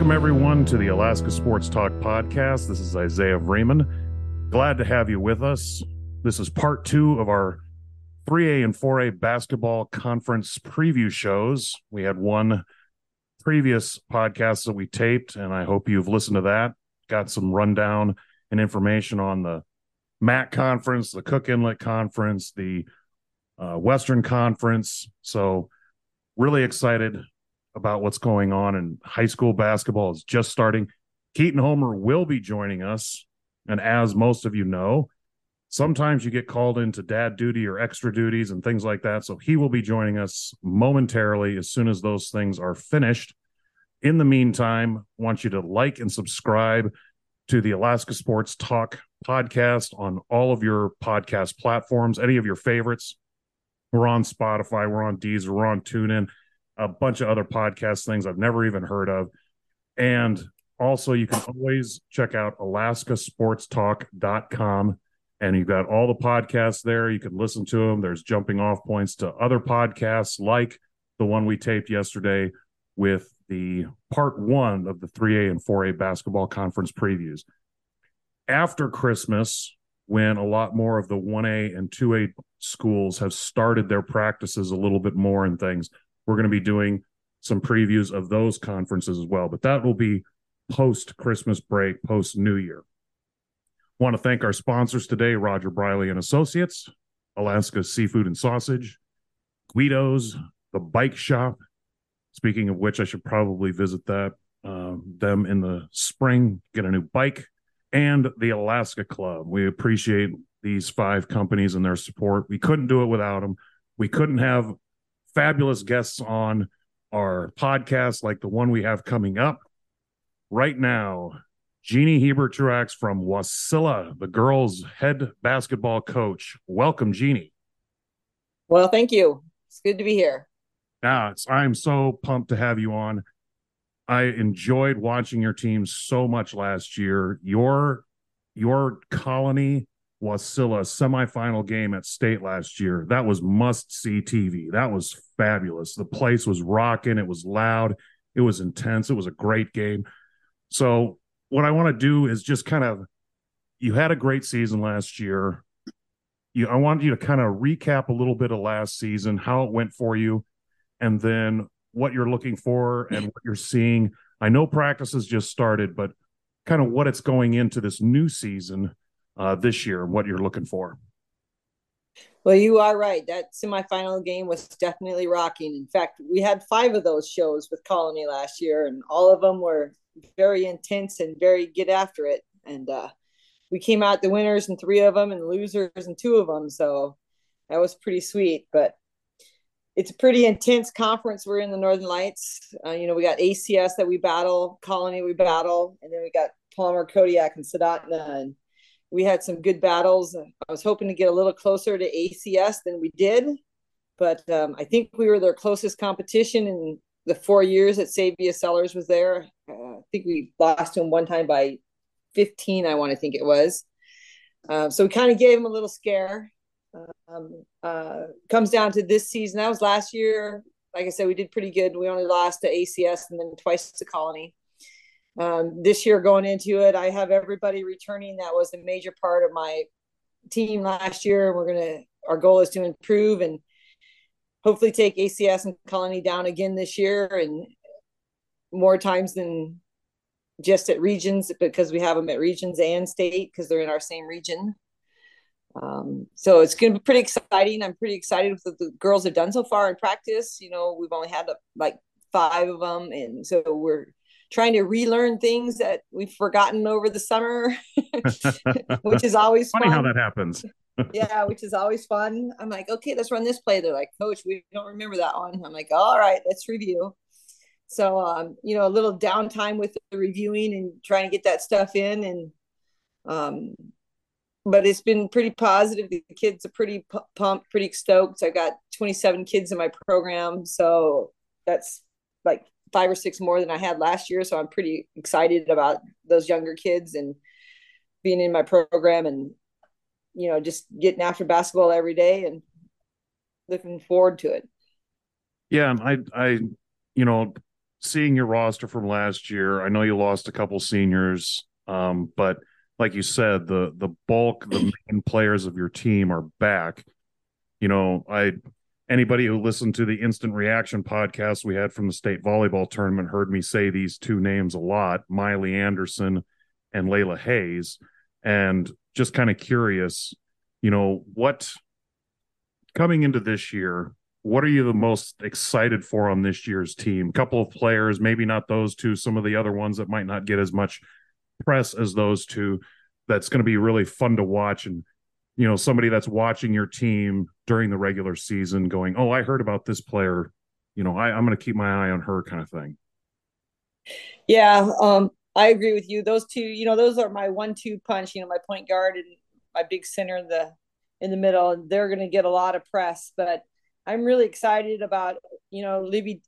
Welcome, everyone, to the Alaska Sports Talk podcast. This is Isaiah Vreeman. Glad to have you with us. This is part two of our 3A and 4A basketball conference preview shows. We had one previous podcast that we taped, and I hope you've listened to that. Got some rundown and information on the MAC conference, the Cook Inlet conference, the uh, Western conference. So, really excited about what's going on in high school basketball is just starting. Keaton Homer will be joining us. And as most of you know, sometimes you get called into dad duty or extra duties and things like that. So he will be joining us momentarily as soon as those things are finished. In the meantime, I want you to like and subscribe to the Alaska Sports Talk podcast on all of your podcast platforms, any of your favorites. We're on Spotify, we're on Deezer, we're on TuneIn a bunch of other podcast things I've never even heard of. And also, you can always check out alaskasportstalk.com and you've got all the podcasts there. You can listen to them. There's jumping off points to other podcasts like the one we taped yesterday with the part one of the 3A and 4A basketball conference previews. After Christmas, when a lot more of the 1A and 2A schools have started their practices a little bit more and things, we're going to be doing some previews of those conferences as well, but that will be post Christmas break, post New Year. Want to thank our sponsors today Roger Briley and Associates, Alaska Seafood and Sausage, Guido's, the Bike Shop. Speaking of which, I should probably visit that um, them in the spring, get a new bike, and the Alaska Club. We appreciate these five companies and their support. We couldn't do it without them. We couldn't have fabulous guests on our podcast, like the one we have coming up right now. Jeannie Hebert Truax from Wasilla, the girls' head basketball coach. Welcome, Jeannie. Well, thank you. It's good to be here. Yeah, I'm so pumped to have you on. I enjoyed watching your team so much last year. Your your colony Wasilla semifinal game at state last year. That was must see TV. That was fabulous. The place was rocking. It was loud. It was intense. It was a great game. So, what I want to do is just kind of, you had a great season last year. You, I want you to kind of recap a little bit of last season, how it went for you, and then what you're looking for and what you're seeing. I know practice has just started, but kind of what it's going into this new season uh, this year and what you're looking for. Well, you are right. That semifinal game was definitely rocking. In fact, we had five of those shows with Colony last year, and all of them were very intense and very get after it. And uh, we came out the winners in three of them and losers in two of them. So that was pretty sweet. But it's a pretty intense conference. We're in the Northern Lights. Uh, you know, we got ACS that we battle, Colony we battle, and then we got Palmer, Kodiak, and Soldotna. And we had some good battles. I was hoping to get a little closer to ACS than we did, but um, I think we were their closest competition in the four years that Sabia Sellers was there. Uh, I think we lost them one time by 15, I want to think it was. Uh, so we kind of gave him a little scare. Um, uh, comes down to this season. That was last year. Like I said, we did pretty good. We only lost to ACS and then twice to Colony um, this year going into it, I have everybody returning. That was a major part of my team last year. We're gonna our goal is to improve and hopefully take ACS and Colony down again this year and more times than just at regions because we have them at regions and state because they're in our same region. Um, so it's going to be pretty exciting. I'm pretty excited with what the girls have done so far in practice. You know, we've only had like five of them, and so we're trying to relearn things that we've forgotten over the summer, which is always funny fun. how that happens. yeah, which is always fun. I'm like, okay, let's run this play. They're like, coach, we don't remember that one. I'm like, all right, let's review. So, um, you know, a little downtime with the reviewing and trying to get that stuff in. And, um, but it's been pretty positive. The kids are pretty pumped, pretty stoked. I got 27 kids in my program. So that's like five or six more than I had last year. So I'm pretty excited about those younger kids and being in my program and, you know, just getting after basketball every day and looking forward to it. Yeah. I, I, you know, seeing your roster from last year, I know you lost a couple seniors, um, but like you said, the the bulk, the main players of your team are back. You know, I anybody who listened to the instant reaction podcast we had from the state volleyball tournament heard me say these two names a lot miley anderson and layla hayes. And just kind of curious you know what coming into this year what are you the most excited for on this year's team? A couple of players maybe not those two some of the other ones that might not get as much press as those two. That's going to be really fun to watch and you know somebody that's watching your team during the regular season going oh i heard about this player. You know I, i'm going to keep my eye on her kind of thing. Yeah um i agree with you. Those two you know those are my one two punch you know my point guard and my big center in the in the middle and they're going to get a lot of press but i'm really excited about you know libby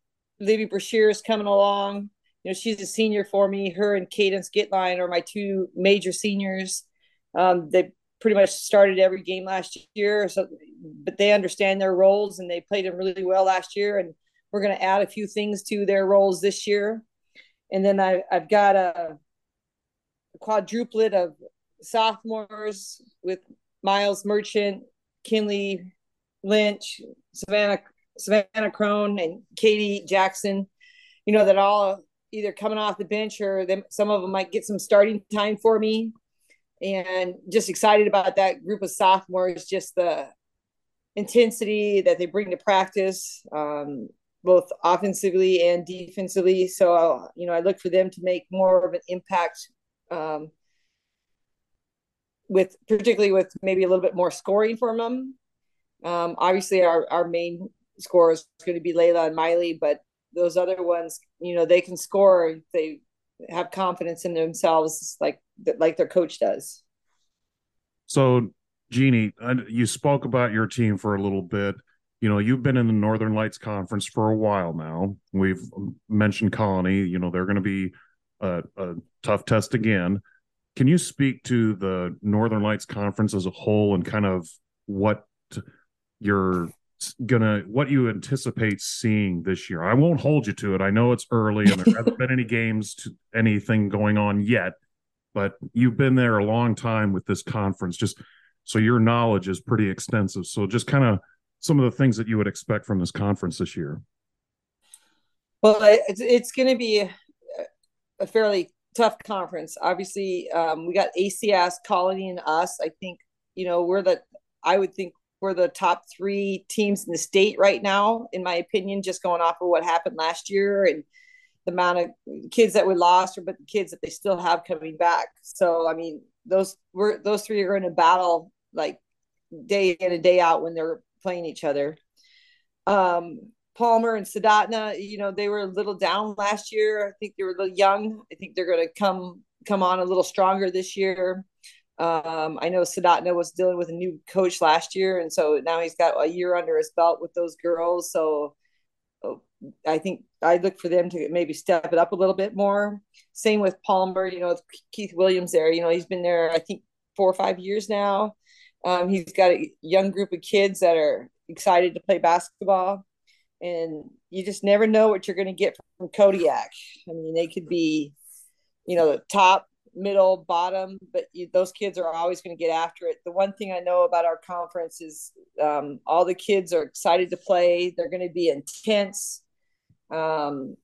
libby brashear is coming along. You know she's a senior for me. Her and cadence gitline are my two major seniors. Um, they pretty much started every game last year. So, but they understand their roles and they played them really well last year. And we're going to add a few things to their roles this year. And then I, I've got a, a quadruplet of sophomores with Miles Merchant, Kinley Lynch, Savannah Savannah Crone, and Katie Jackson. You know that all either coming off the bench or them, some of them might get some starting time for me and just excited about that group of sophomores, just the intensity that they bring to practice, um, both offensively and defensively. So, you know, I look for them to make more of an impact um, with, particularly with maybe a little bit more scoring from them. Um, obviously, our, our main scorer is going to be Layla and Miley, but those other ones, you know, they can score. They have confidence in themselves, like like their coach does. So, Jeannie, you spoke about your team for a little bit. You know, you've been in the Northern Lights Conference for a while now. We've mentioned Colony. You know, they're going to be a, a tough test again. Can you speak to the Northern Lights Conference as a whole and kind of what you're gonna what you anticipate seeing this year? I won't hold you to it. I know it's early and there hasn't been any games to anything going on yet, but you've been there a long time with this conference. Just so your knowledge is pretty extensive. So just kind of some of the things that you would expect from this conference this year. Well it's, it's going to be a, a, fairly tough conference. Obviously um, we got acs colony and us. I think you know we're the i would think we're the top three teams in the state right now in my opinion just going off of what happened last year and the amount of kids that we lost or but the kids that they still have coming back. So i mean those we're those three are going to battle like day in and day out when they're playing each other. Um palmer and Soldotna, you know they were a little down last year. I think they were a little young. I think they're going to come come on a little stronger this year um, I know Soldotna was dealing with a new coach last year, and so now he's got a year under his belt with those girls. So I think I look for them to maybe step it up a little bit more. Same with Palmer, you know, Keith Williams there. You know, he's been there, I think, four or five years now. Um, he's got a young group of kids that are excited to play basketball. And you just never know what you're going to get from Kodiak. I mean, they could be, you know, the top middle, bottom, but you, those kids are always going to get after it. The one thing I know about our conference is um, all the kids are excited to play. They're going to be intense um,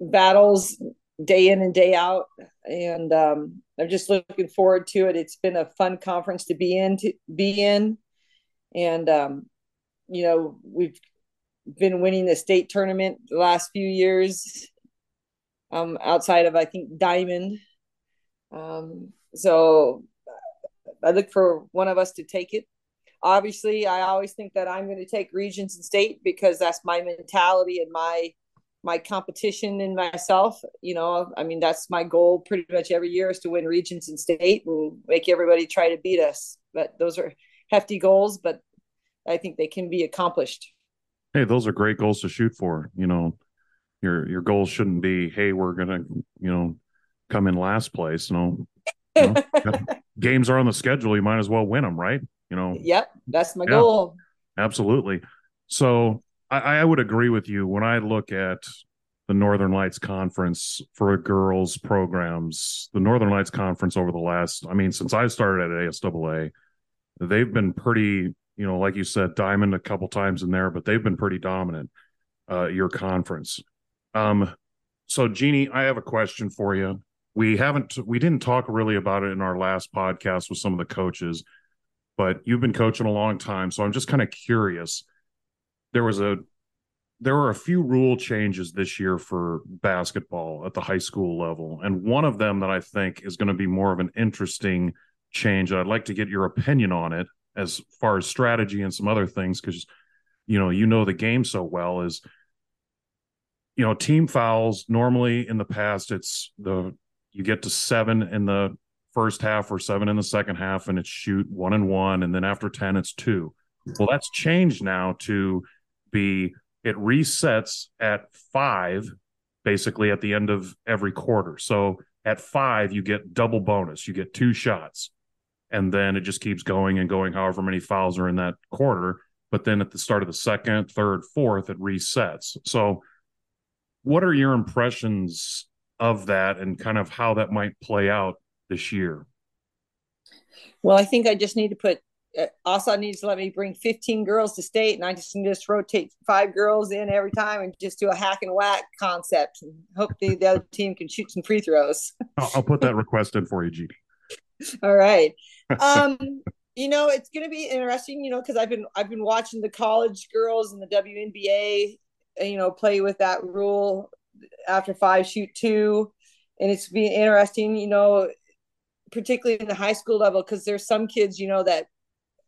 battles day in and day out, and um, I'm just looking forward to it. It's been a fun conference to be in to be in, and um, you know we've been winning the state tournament the last few years. Um, outside of I think Dimond um, so I look for one of us to take it. Obviously, I always think that I'm going to take regions and state because that's my mentality and my my competition in myself. You know, I mean that's my goal pretty much every year is to win regions and state and make everybody try to beat us. But those are hefty goals, but I think they can be accomplished. Hey, those are great goals to shoot for. You know, your your goals shouldn't be, hey, we're gonna, you know, come in last place. You know, you know games are on the schedule. You might as well win them, right? You know. Yep, that's my yeah, goal. Absolutely. So I, I would agree with you when I look at the Northern Lights Conference for girls programs. The Northern Lights Conference over the last, I mean, since I started at ASAA, they've been pretty, you know, like you said, Dimond a couple times in there, but they've been pretty dominant. Uh, your conference. Um, so Jeannie, I have a question for you. We haven't, we didn't talk really about it in our last podcast with some of the coaches, but you've been coaching a long time, so I'm just kind of curious. There was a there were a few rule changes this year for basketball at the high school level. And one of them that I think is going to be more of an interesting change. I'd like to get your opinion on it as far as strategy and some other things, because you know, you know the game so well is you know, team fouls normally in the past it's the you get to seven in the first half or seven in the second half and it's shoot one and one, and then after 10 it's two. Well, that's changed now to be it resets at five basically at the end of every quarter. So at five, you get double bonus, you get two shots. And then it just keeps going and going, however many fouls are in that quarter. But then at the start of the second, third, fourth, it resets. So, what are your impressions of that and kind of how that might play out this year? Well, I think I just need to put uh, ASAA needs to let me bring 15 girls to state and I just need to just rotate five girls in every time and just do a hack and whack concept and hope the, the other team can shoot some free throws. I'll, I'll put that request in for you, Jeannie. All right. Um, you know, it's going to be interesting, you know, because I've been I've been watching the college girls and the WNBA, you know, play with that rule after five shoot two, and it's been interesting, you know, particularly in the high school level because there's some kids, you know, that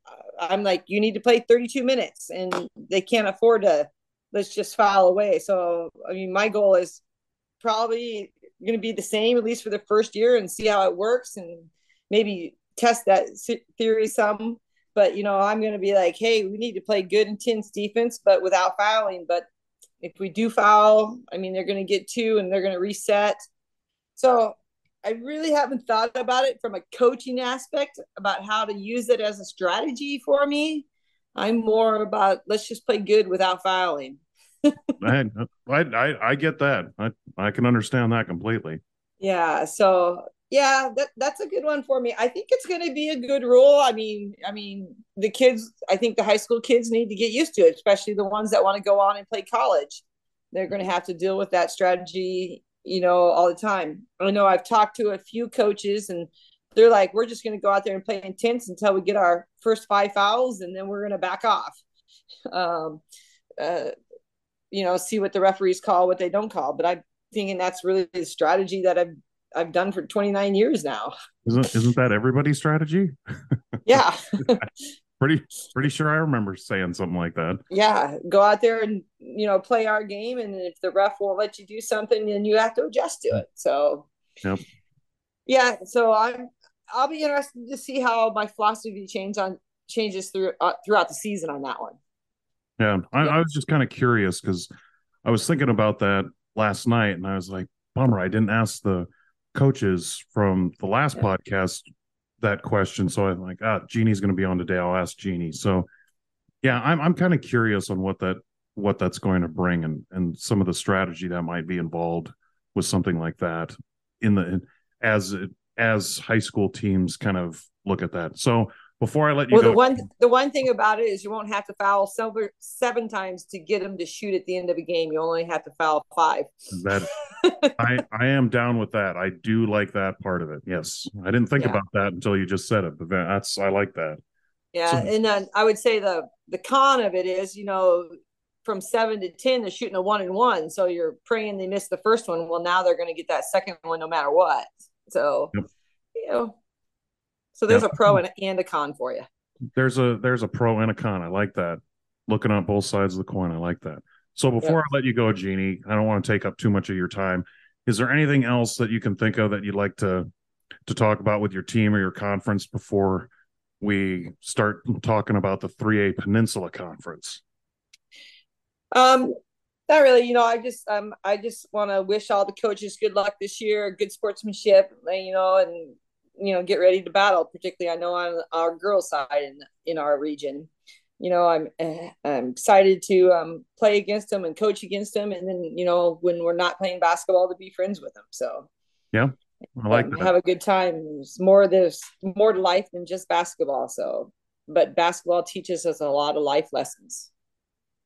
uh, I'm like, you need to play 32 minutes, and they can't afford to. Let's just file away. So, I mean, my goal is probably going to be the same at least for the first year and see how it works, and maybe test that theory some. But you know, I'm going to be like, hey, we need to play good intense defense, but without fouling. But if we do foul, I mean, they're going to get two, and they're going to reset. So I really haven't thought about it from a coaching aspect about how to use it as a strategy for me. I'm more about let's just play good without fouling. I, I I get that. I I can understand that completely. Yeah. So yeah, that that's a good one for me. I think it's going to be a good rule. I mean, I mean, the kids. I think the high school kids need to get used to it, especially the ones that want to go on and play college. They're going to have to deal with that strategy you know, all the time. I know I've talked to a few coaches and they're like, we're just going to go out there and play intense until we get our first five fouls and then we're going to back off. Um, uh, you know, see what the referees call, what they don't call. But I'm thinking that's really the strategy that I've I've done for 29 years now. Isn't isn't that everybody's strategy? yeah. pretty pretty sure I remember saying something like that. Yeah, go out there and you know play our game, and if the ref won't let you do something, then you have to adjust to it. So, yep. yeah. So I'm I'll be interested to see how my philosophy change on changes through uh, throughout the season on that one. Yeah, I, I was just kind of curious because I was thinking about that last night, and I was like, bummer, I didn't ask the coaches from the last yeah. podcast that question. So I'm like, ah, Jeannie's going to be on today. I'll ask Jeannie. So yeah, I'm I'm kind of curious on what that what that's going to bring and and some of the strategy that might be involved with something like that in the as as high school teams kind of look at that. So before I let you well, go, the one the one thing about it is you won't have to foul seven seven times to get them to shoot at the end of a game. You only have to foul five. That I I am down with that. I do like that part of it. Yes, I didn't think yeah. about that until you just said it, but that's I like that. Yeah, so, and then I would say the the con of it is you know from seven to ten they're shooting a one and one, so you're praying they miss the first one. Well, now they're going to get that second one no matter what. So yep. you know so there's yep. a pro and, and a con for you. There's a there's a pro and a con. I like that. Looking on both sides of the coin. I like that. So before yep. I let you go, Jeannie, I don't want to take up too much of your time. Is there anything else that you can think of that you'd like to to talk about with your team or your conference before we start talking about the 3A Peninsula Conference? Um, not really. You know, I just um, I just want to wish all the coaches good luck this year, good sportsmanship, you know, and you know get ready to battle particularly i know on our girls side in in our region you know, I'm eh, I'm excited to um, play against them and coach against them, and then you know, when we're not playing basketball, to be friends with them. So yeah, I like um, have a good time. There's more there's more to life than just basketball. So, but basketball teaches us a lot of life lessons.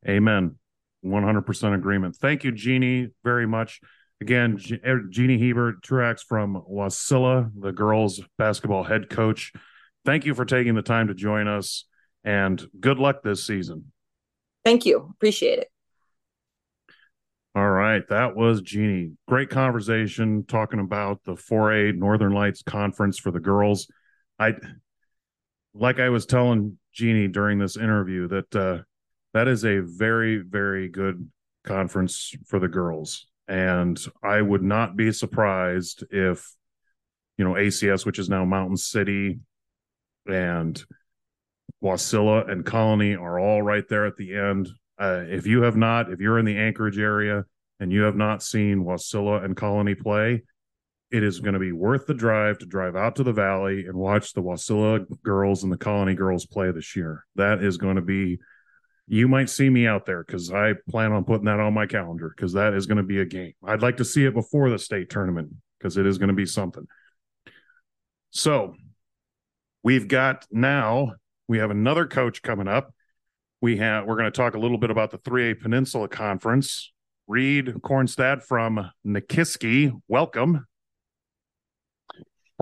Amen. 100% agreement. Thank you, Jeannie, very much. Again, er, Jeannie Hebert, Truax from Wasilla, the girls basketball head coach. Thank you for taking the time to join us and good luck this season. Thank you. Appreciate it. All right. That was Jeannie. Great conversation talking about the 4A Northern Lights Conference for the girls. I, like I was telling Jeannie during this interview, that uh, that is a very, very good conference for the girls. And I would not be surprised if, you know, ACS, which is now Mountain City, and Wasilla and Colony are all right there at the end. Uh, if you have not, if you're in the Anchorage area and you have not seen Wasilla and Colony play, it is going to be worth the drive to drive out to the valley and watch the Wasilla girls and the Colony girls play this year. That is going to be, you might see me out there because I plan on putting that on my calendar because that is going to be a game. I'd like to see it before the state tournament because it is going to be something. So we've got now we have another coach coming up. We have we're going to talk a little bit about the 3A Peninsula Conference. Reid Kornstad from Nikiski, welcome.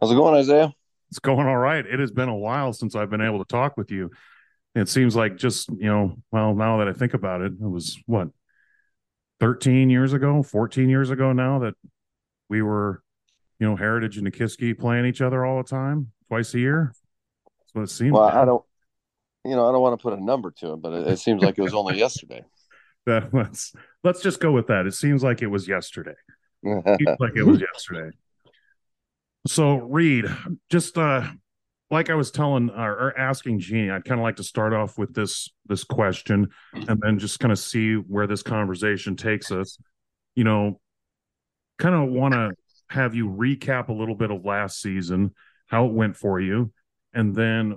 How's it going, Isaiah? It's going all right. It has been a while since I've been able to talk with you. It seems like just, you know, well, now that I think about it, it was what, 13 years ago, 14 years ago now that we were, you know, Heritage and Nikiski playing each other all the time, twice a year. That's what it seems well, like. I don't, you know, I don't want to put a number to it, but it, it seems like it was only yesterday. That let's let's just go with that. It seems like it was yesterday. it like it was yesterday. So Reid, just uh like I was telling or, or asking Jeannie, I'd kind of like to start off with this this question and then just kind of see where this conversation takes us. You know, kind of want to have you recap a little bit of last season, how it went for you, and then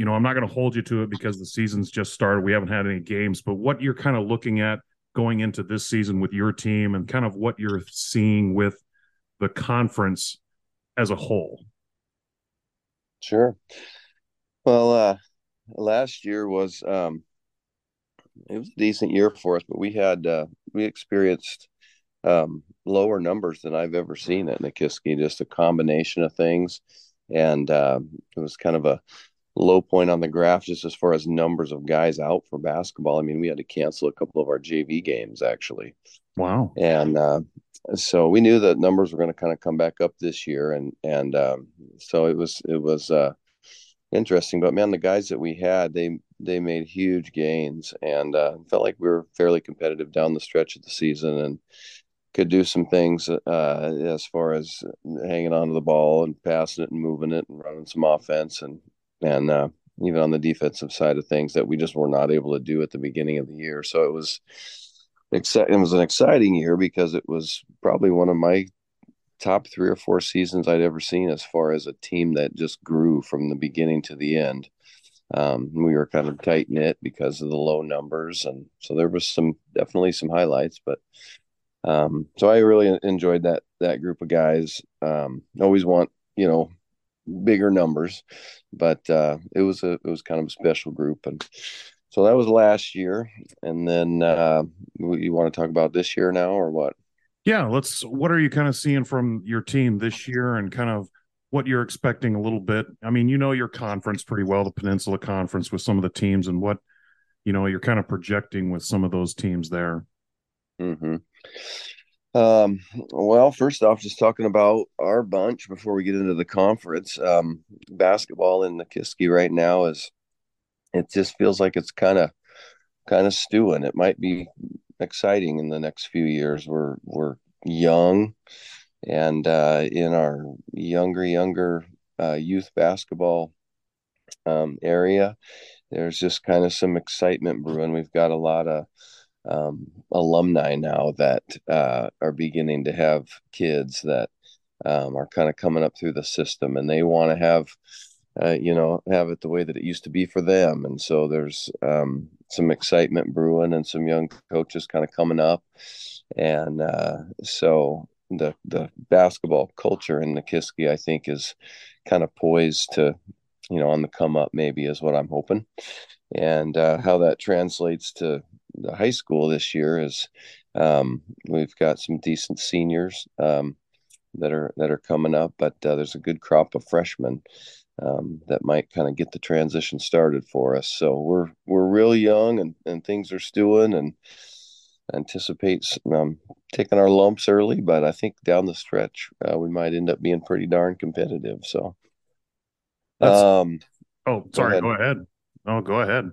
you know, I'm not going to hold you to it because the season's just started. We haven't had any games, but what you're kind of looking at going into this season with your team and kind of what you're seeing with the conference as a whole. Sure. Well, uh, last year was um, it was a decent year for us, but we had uh, we experienced um, lower numbers than I've ever seen at Nikiski. Just a combination of things, and uh, it was kind of a low point on the graph just as far as numbers of guys out for basketball. I mean, we had to cancel a couple of our JV games actually. Wow. And uh, so we knew that numbers were going to kind of come back up this year, and and um, so it was it was uh, interesting. But man, the guys that we had, they they made huge gains, and uh, felt like we were fairly competitive down the stretch of the season, and could do some things uh, as far as hanging on to the ball and passing it and moving it and running some offense and and uh, even on the defensive side of things that we just were not able to do at the beginning of the year. So it was it was an exciting year because it was probably one of my top three or four seasons I'd ever seen as far as a team that just grew from the beginning to the end. Um, we were kind of tight knit because of the low numbers, and so there was some definitely some highlights. But um, so I really enjoyed that that group of guys. Um, always want you know bigger numbers, but uh, it was a it was kind of a special group, and so that was last year. And then uh, you want to talk about this year now, or what? Yeah, let's. What are you kind of seeing from your team this year, and kind of what you're expecting a little bit? I mean, you know your conference pretty well, the Peninsula Conference, with some of the teams, and what you know you're kind of projecting with some of those teams there. Hmm. Um, well, first off, just talking about our bunch before we get into the conference. Um, basketball in Nikiski right now is it just feels like it's kind of kind of stewing. It might be exciting in the next few years. We're we're young, and uh, in our younger younger uh, youth basketball um, area, there's just kind of some excitement brewing. We've got a lot of um, alumni now that uh, are beginning to have kids that um, are kind of coming up through the system and they want to have uh, you know, have it the way that it used to be for them. And so there's um, some excitement brewing and some young coaches kind of coming up. And uh, so the the basketball culture in Nikiski, I think, is kind of poised to, you know, on the come up. Maybe is what I'm hoping, and uh, how that translates to the high school this year is um, we've got some decent seniors um, that are that are coming up, but uh, there's a good crop of freshmen um, that might kind of get the transition started for us. So we're we're real young and, and things are stewing and anticipates um, taking our lumps early, but I think down the stretch uh, we might end up being pretty darn competitive. So, um, oh, sorry, go ahead. go ahead. Oh, go ahead.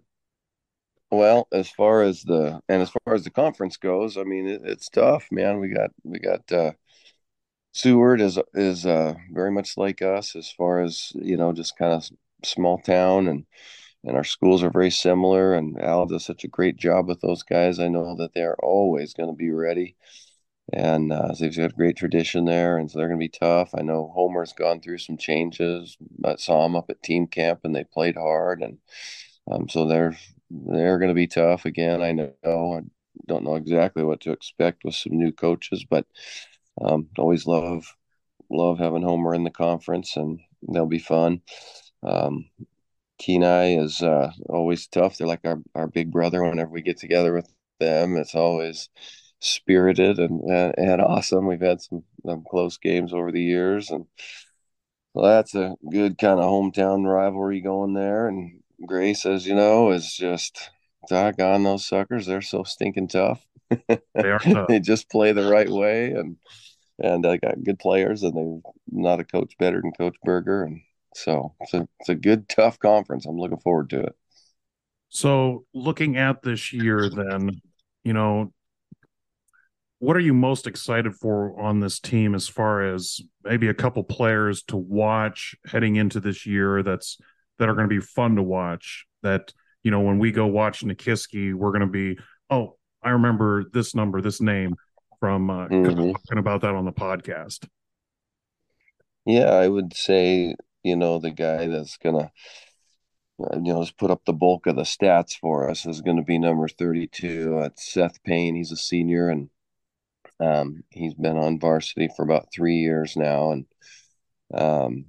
Well, as far as the and as far as the conference goes, I mean it, it's tough, man. We got we got uh, Seward is is uh, very much like us as far as you know, just kind of small town, and and our schools are very similar. And Al does such a great job with those guys. I know that they are always going to be ready, and uh, they've got a great tradition there, and so they're going to be tough. I know Homer's gone through some changes. I saw him up at team camp, and they played hard, and um, so they're they're going to be tough again. I know. I don't know exactly what to expect with some new coaches, but um, always love love having Homer in the conference, and they'll be fun. Um, Kenai is uh, always tough. They're like our, our big brother. Whenever we get together with them, it's always spirited and and, and awesome. We've had some, some close games over the years, and well, that's a good kind of hometown rivalry going there. And Grace, as you know, is just doggone those suckers. They're so stinking tough. They are tough. they just play the right way, and and I got good players, and they're not a coach better than Coach Berger, and so it's a it's a good tough conference. I'm looking forward to it. So looking at this year, then you know, what are you most excited for on this team as far as maybe a couple players to watch heading into this year that's that are going to be fun to watch that you know when we go watch Nikiski we're going to be oh I remember this number this name from uh, mm-hmm. talking about that on the podcast. Yeah, I would say you know the guy that's gonna you know just put up the bulk of the stats for us is going to be number 32 It's Seth Payne he's a senior and um, he's been on varsity for about three years now and um,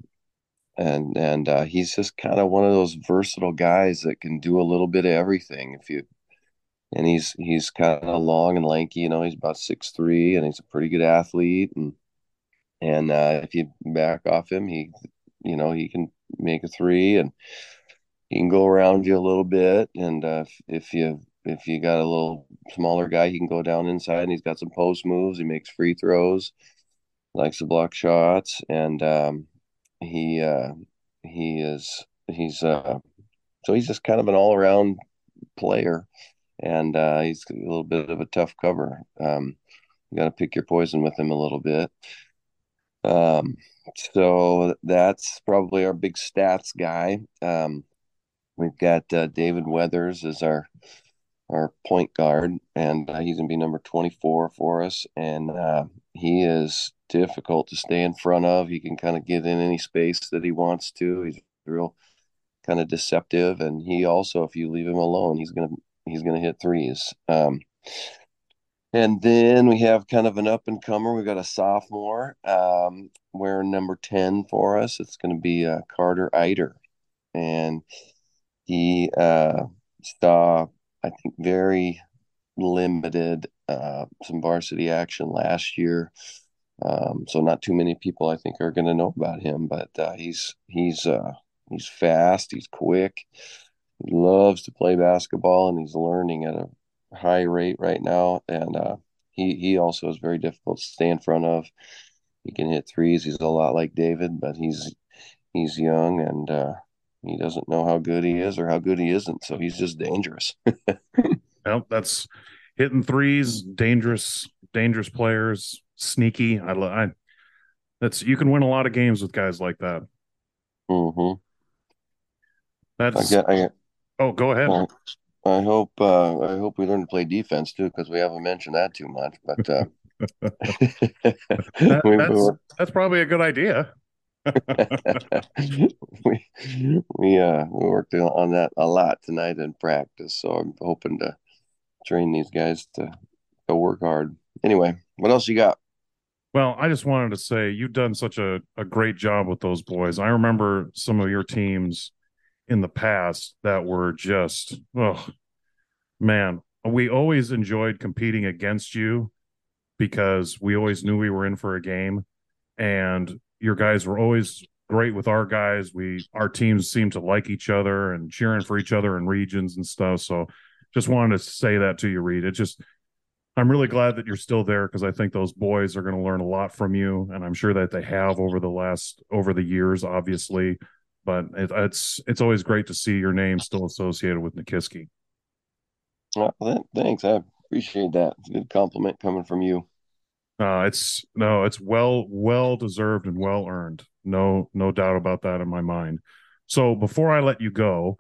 and and uh, he's just kind of one of those versatile guys that can do a little bit of everything if you and he's he's kind of long and lanky. You know, he's about six three, and he's a pretty good athlete. And and uh, if you back off him, he, you know, he can make a three, and he can go around you a little bit. And uh, if, if you if you got a little smaller guy, he can go down inside, and he's got some post moves. He makes free throws, likes to block shots, and um, he uh, he is he's uh, so he's just kind of an all around player and uh, he's a little bit of a tough cover. Um, you got to pick your poison with him a little bit. Um, so that's probably our big stats guy. Um, we've got uh, David Weathers as our our point guard, and uh, he's gonna be number twenty four for us. And uh, he is difficult to stay in front of. He can kind of get in any space that he wants to. He's real kind of deceptive, and he also, if you leave him alone, he's gonna he's going to hit threes. Um, and then we have kind of an up and comer. We've got a sophomore um, wearing number 10 for us. It's going to be uh, Carter Eider. And he uh, saw, I think, very limited uh, some varsity action last year. Um, so not too many people I think are going to know about him, but uh, he's he's uh, he's fast, he's quick, he loves to play basketball and he's learning at a high rate right now. And uh, he he also is very difficult to stay in front of. He can hit threes. He's a lot like David, but he's he's young and uh, he doesn't know how good he is or how good he isn't. So he's just dangerous. well, that's hitting threes, dangerous, dangerous players, sneaky. I, I that's you can win a lot of games with guys like that. Mm-hmm. That's I get, I Oh, go ahead. Well, I hope uh, I hope we learn to play defense too, because we haven't mentioned that too much. But uh, that, that's, that's probably a good idea. we we uh we worked on that a lot tonight in practice, so I'm hoping to train these guys to go work hard. Anyway, what else you got? Well, I just wanted to say you've done such a, a great job with those boys. I remember some of your teams in the past that were just oh man, we always enjoyed competing against you because we always knew we were in for a game and your guys were always great with our guys. We our teams seemed to like each other and cheering for each other in regions and stuff. So just wanted to say that to you, Reid. It just I'm really glad that you're still there because I think those boys are going to learn a lot from you, and I'm sure that they have over the last over the years, obviously. But it, it's it's always great to see your name still associated with Nikiski. Well, thanks. I appreciate that. It's a good compliment coming from you. Uh, it's no, it's well well deserved and well earned. No no doubt about that in my mind. So before I let you go,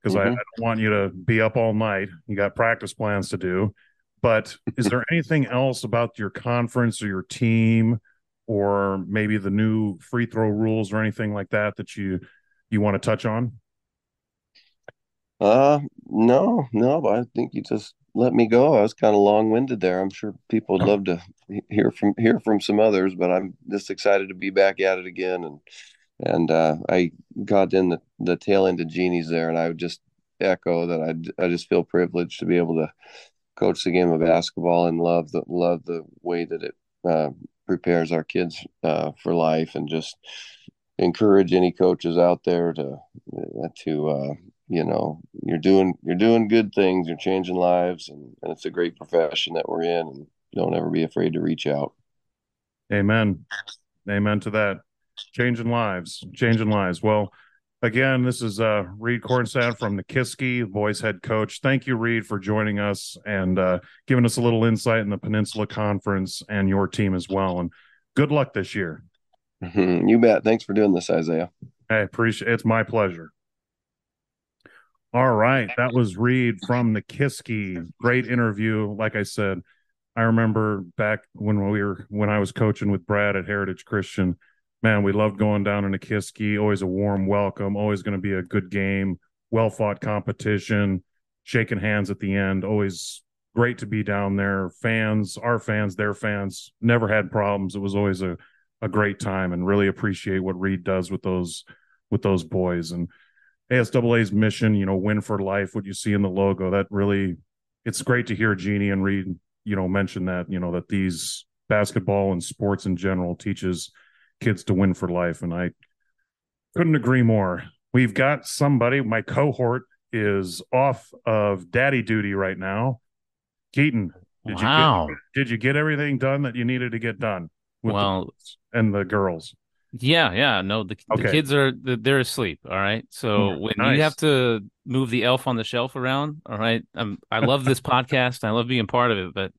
because mm-hmm. I, I don't want you to be up all night, you got practice plans to do. But is there anything else about your conference or your team, or maybe the new free throw rules or anything like that that you you want to touch on? Uh, no, no. I think you just let me go. I was kind of long winded there. I'm sure people would love to hear from hear from some others, but I'm just excited to be back at it again. And and uh, I got in the the tail end of Jeannie's there, and I would just echo that I I just feel privileged to be able to coach the game of basketball and love the love the way that it uh, prepares our kids uh, for life and just encourage any coaches out there to uh, to uh, you know you're doing you're doing good things you're changing lives and, and it's a great profession that we're in and don't ever be afraid to reach out amen amen to that changing lives changing lives well Again, this is uh, Reid Kornstad from Nikiski boys head coach. Thank you, Reid, for joining us and uh, giving us a little insight in the Peninsula Conference and your team as well. And good luck this year. You bet. Thanks for doing this, Isaiah. I appreciate. It's my pleasure. All right. That was Reid from Nikiski. Great interview. Like I said, I remember back when we were when I was coaching with Brad at Heritage Christian man, we loved going down in Nikiski. Always a warm welcome. Always going to be a good game. Well fought competition. Shaking hands at the end. Always great to be down there. Fans, our fans, their fans, never had problems. It was always a a great time, and really appreciate what Reid does with those with those boys and. ASAA's mission, you know, win for life, what you see in the logo, that really it's great to hear Jeannie and Reid, you know, mention that, you know, that these basketball and sports in general teaches kids to win for life. And I couldn't agree more. We've got somebody, my cohort is off of daddy duty right now. Keaton, did wow. you get, did you get everything done that you needed to get done? Well, the, and the girls. Yeah, yeah. No, the, okay. the kids are they're asleep. All right. So hmm, when nice. you have to move the elf on the shelf around, all right. I'm, I love this podcast. I love being part of it. But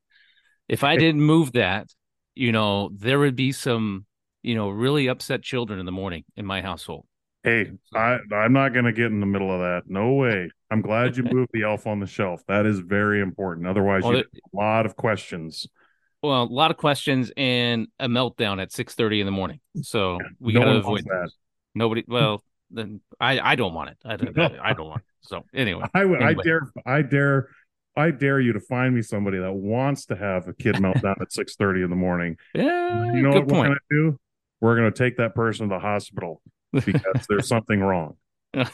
if I didn't move that, you know, there would be some you know, really upset children in the morning in my household. Hey, I, I'm not going to get in the middle of that. No way. I'm glad you moved the elf on the shelf. That is very important. Otherwise, well, you a lot of questions. Well, a lot of questions and a meltdown at 6:30 in the morning. So we no got to avoid that. Nobody. Well, then I I don't want it. I don't, I don't want it. So anyway, I, anyway. I dare I dare I dare you to find me somebody that wants to have a kid meltdown at 6:30 in the morning. Yeah, you know what point. we're gonna do? we're going to take that person to the hospital because there's something wrong.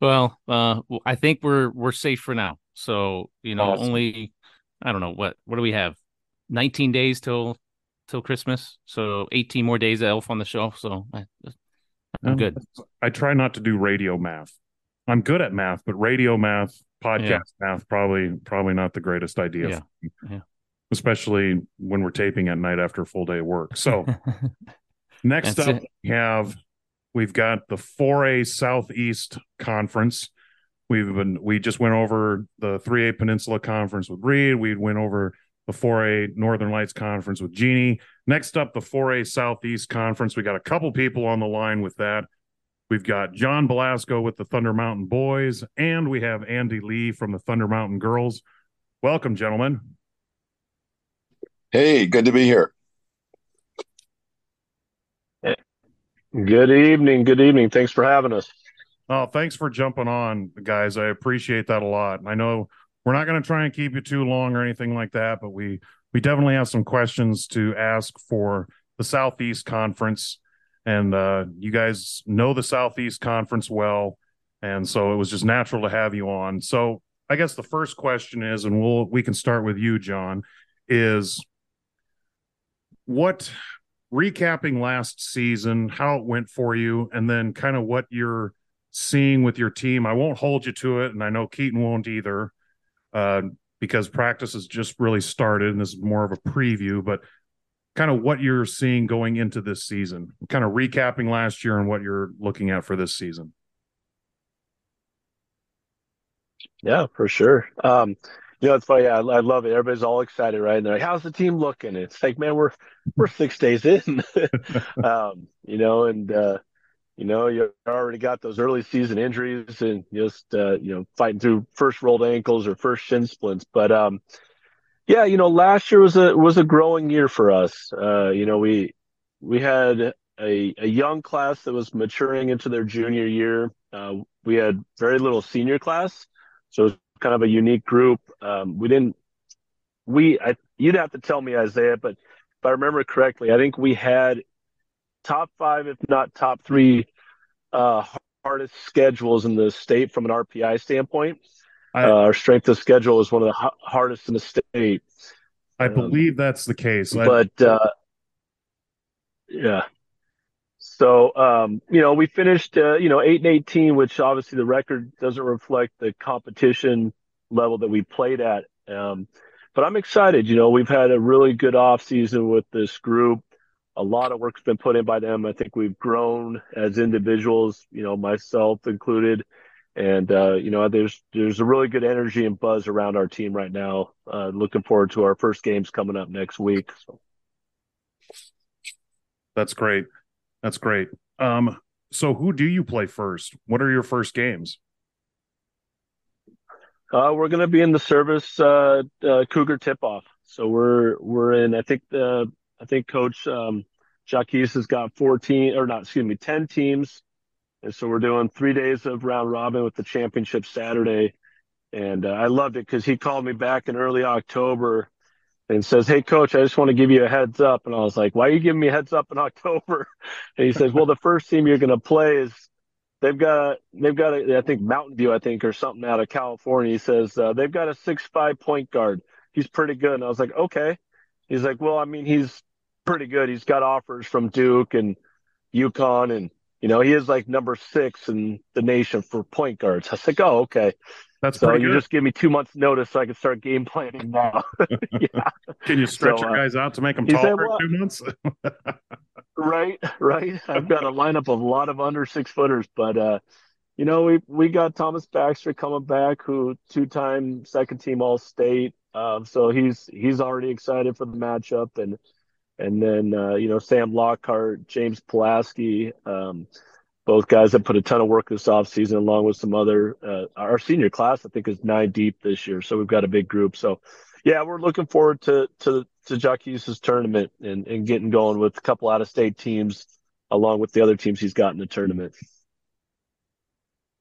well, uh, I think we're we're safe for now. So you know, awesome. only I don't know what what do we have? 19 days till till Christmas. So 18 more days of Elf on the Shelf. So I, am um, good. I try not to do radio math. I'm good at math, but radio math, podcast yeah. math, probably probably not the greatest idea. Yeah. yeah especially when we're taping at night after a full day of work. So next That's up it. we have we've got the 4A Southeast Conference. We've been we just went over the 3A Peninsula Conference with Reid. We went over the 4A Northern Lights Conference with Jeannie. Next up, the 4A Southeast Conference. We got a couple people on the line with that. We've got John Blasco with the Thunder Mountain Boys, and we have Andy Lee from the Thunder Mountain Girls. Welcome, gentlemen. Hey, good to be here. Good evening. Good evening. Thanks for having us. Oh, thanks for jumping on, guys. I appreciate that a lot. I know we're not going to try and keep you too long or anything like that, but we we definitely have some questions to ask for the Southeast Conference, and uh, you guys know the Southeast Conference well, and so it was just natural to have you on. So I guess the first question is, and we'll we can start with you, John, is what recapping last season, how it went for you, and then kind of what you're seeing with your team. I won't hold you to it, and I know Keaton won't either, uh, because practice has just really started, and this is more of a preview. But kind of what you're seeing going into this season, kind of recapping last year and what you're looking at for this season. Yeah, for sure. Um, you know, it's funny. I, I love it. Everybody's all excited, right? And they're like, "How's the team looking?" It's like, man, we're we're six days in, um, you know, and uh, you know, you already got those early season injuries and just uh, you know fighting through first rolled ankles or first shin splints. But um, yeah, you know, last year was a was a growing year for us. Uh, you know, we we had a a young class that was maturing into their junior year. Uh, we had very little senior class, so it was kind of a unique group. Um, we didn't, we, I, you'd have to tell me, Isaiah, but if I remember correctly, I think we had top five, if not top three, uh, hardest schedules in the state from an RPI standpoint. I, uh, our strength of schedule is one of the h- hardest in the state. I um, believe that's the case. But uh, yeah, so, um, you know, we finished, uh, you know, eight and 18, which obviously the record doesn't reflect the competition level that we played at. Um, but I'm excited. You know, we've had a really good off season with this group. A lot of work's been put in by them. I think we've grown as individuals, you know, myself included. And, uh, you know, there's, there's a really good energy and buzz around our team right now. Uh, looking forward to our first games coming up next week. So. That's great. That's great. Um, so who do you play first? What are your first games? Uh, we're going to be in the service uh, uh, Cougar tip off. So we're we're in. I think the I think Coach um, Jacques has got fourteen or not. Excuse me, ten teams, and so we're doing three days of round robin with the championship Saturday. And uh, I loved it because he called me back in early October and says, Hey, coach, I just want to give you a heads up. And I was like, Why are you giving me a heads up in October? And he says, Well, the first team you're going to play is they've got, they've got, a, I think Mountain View, I think, or something out of California. He says, uh, They've got a six five point guard. He's pretty good. And I was like, Okay. He's like, Well, I mean, he's pretty good. He's got offers from Duke and UConn and you know, he is like number six in the nation for point guards. I was like, oh, okay. That's so you just give me two months notice so I can start game planning now. yeah. Can you stretch so, your uh, guys out to make them taller well, two months? right, right. I've got a lineup of a lot of under six footers, but uh, you know, we we got Thomas Baxter coming back, who two time second team All State. Um, so he's he's already excited for the matchup, and and then uh, you know Sam Lockhart, James Pulaski. Um, both guys that put a ton of work this offseason, along with some other. Uh, our senior class, I think, is nine deep this year, so we've got a big group. So, yeah, we're looking forward to to to Jacques's tournament and and getting going with a couple out of state teams, along with the other teams he's got in the tournament.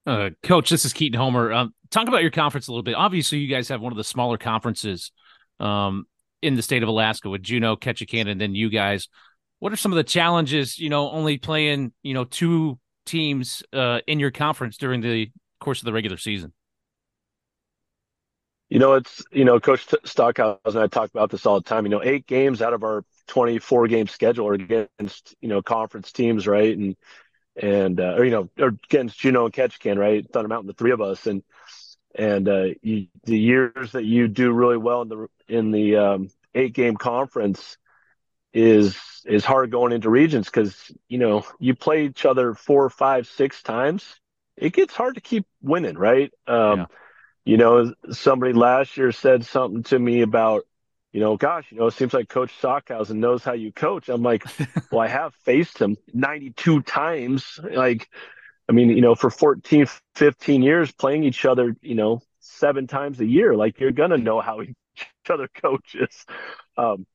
Uh, Coach, this is Keaton Homer. Um, talk about your conference a little bit. Obviously, you guys have one of the smaller conferences um, in the state of Alaska with Juneau, Ketchikan, and then you guys. What are some of the challenges? You know, only playing you know two teams uh, in your conference during the course of the regular season? You know, it's you know, Coach Stockhausen and I talk about this all the time. You know, eight games out of our 24 game schedule are against you know conference teams, right? And and uh, or you know, or against Juneau and Ketchikan, right? Thunder Mountain, the three of us, and and uh, you, the years that you do really well in the in the um, eight game conference, is is hard going into regions because you know you play each other four, five, six times. It gets hard to keep winning, right? Um, yeah. You know, somebody last year said something to me about, you know, gosh, you know, it seems like Coach Stockhausen knows how you coach. I'm like, well, I have faced him 92 times. Like, I mean, you know, for 14, 15 years playing each other, you know, seven times a year, like you're gonna know how each other coaches. Um,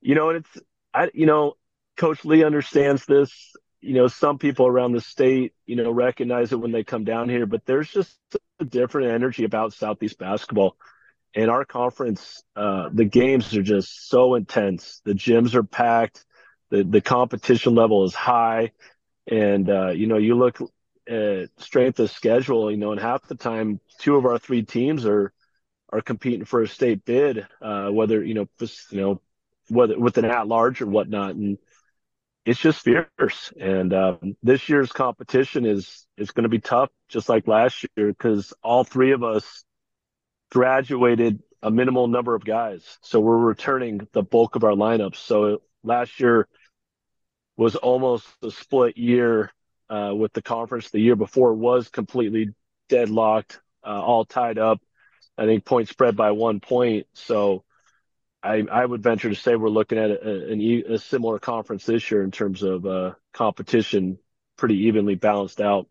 you know, and it's I, you know, Coach Lee understands this. you know, some people around the state, you know, recognize it when they come down here, but there's just a different energy about Southeast basketball. In our conference, uh, the games are just so intense. The gyms are packed. The the competition level is high, and uh, you know, you look at strength of schedule. You know, and half the time, two of our three teams are are competing for a state bid, uh, whether you know, you know, whether with an at large or whatnot, and it's just fierce. And um, this year's competition is is going to be tough, just like last year, because all three of us graduated a minimal number of guys, so we're returning the bulk of our lineups. So last year was almost a split year uh, with the conference. The year before was completely deadlocked, uh, all tied up. I think point spread by one point. So I, I would venture to say we're looking at a, a, a similar conference this year in terms of uh, competition, pretty evenly balanced out.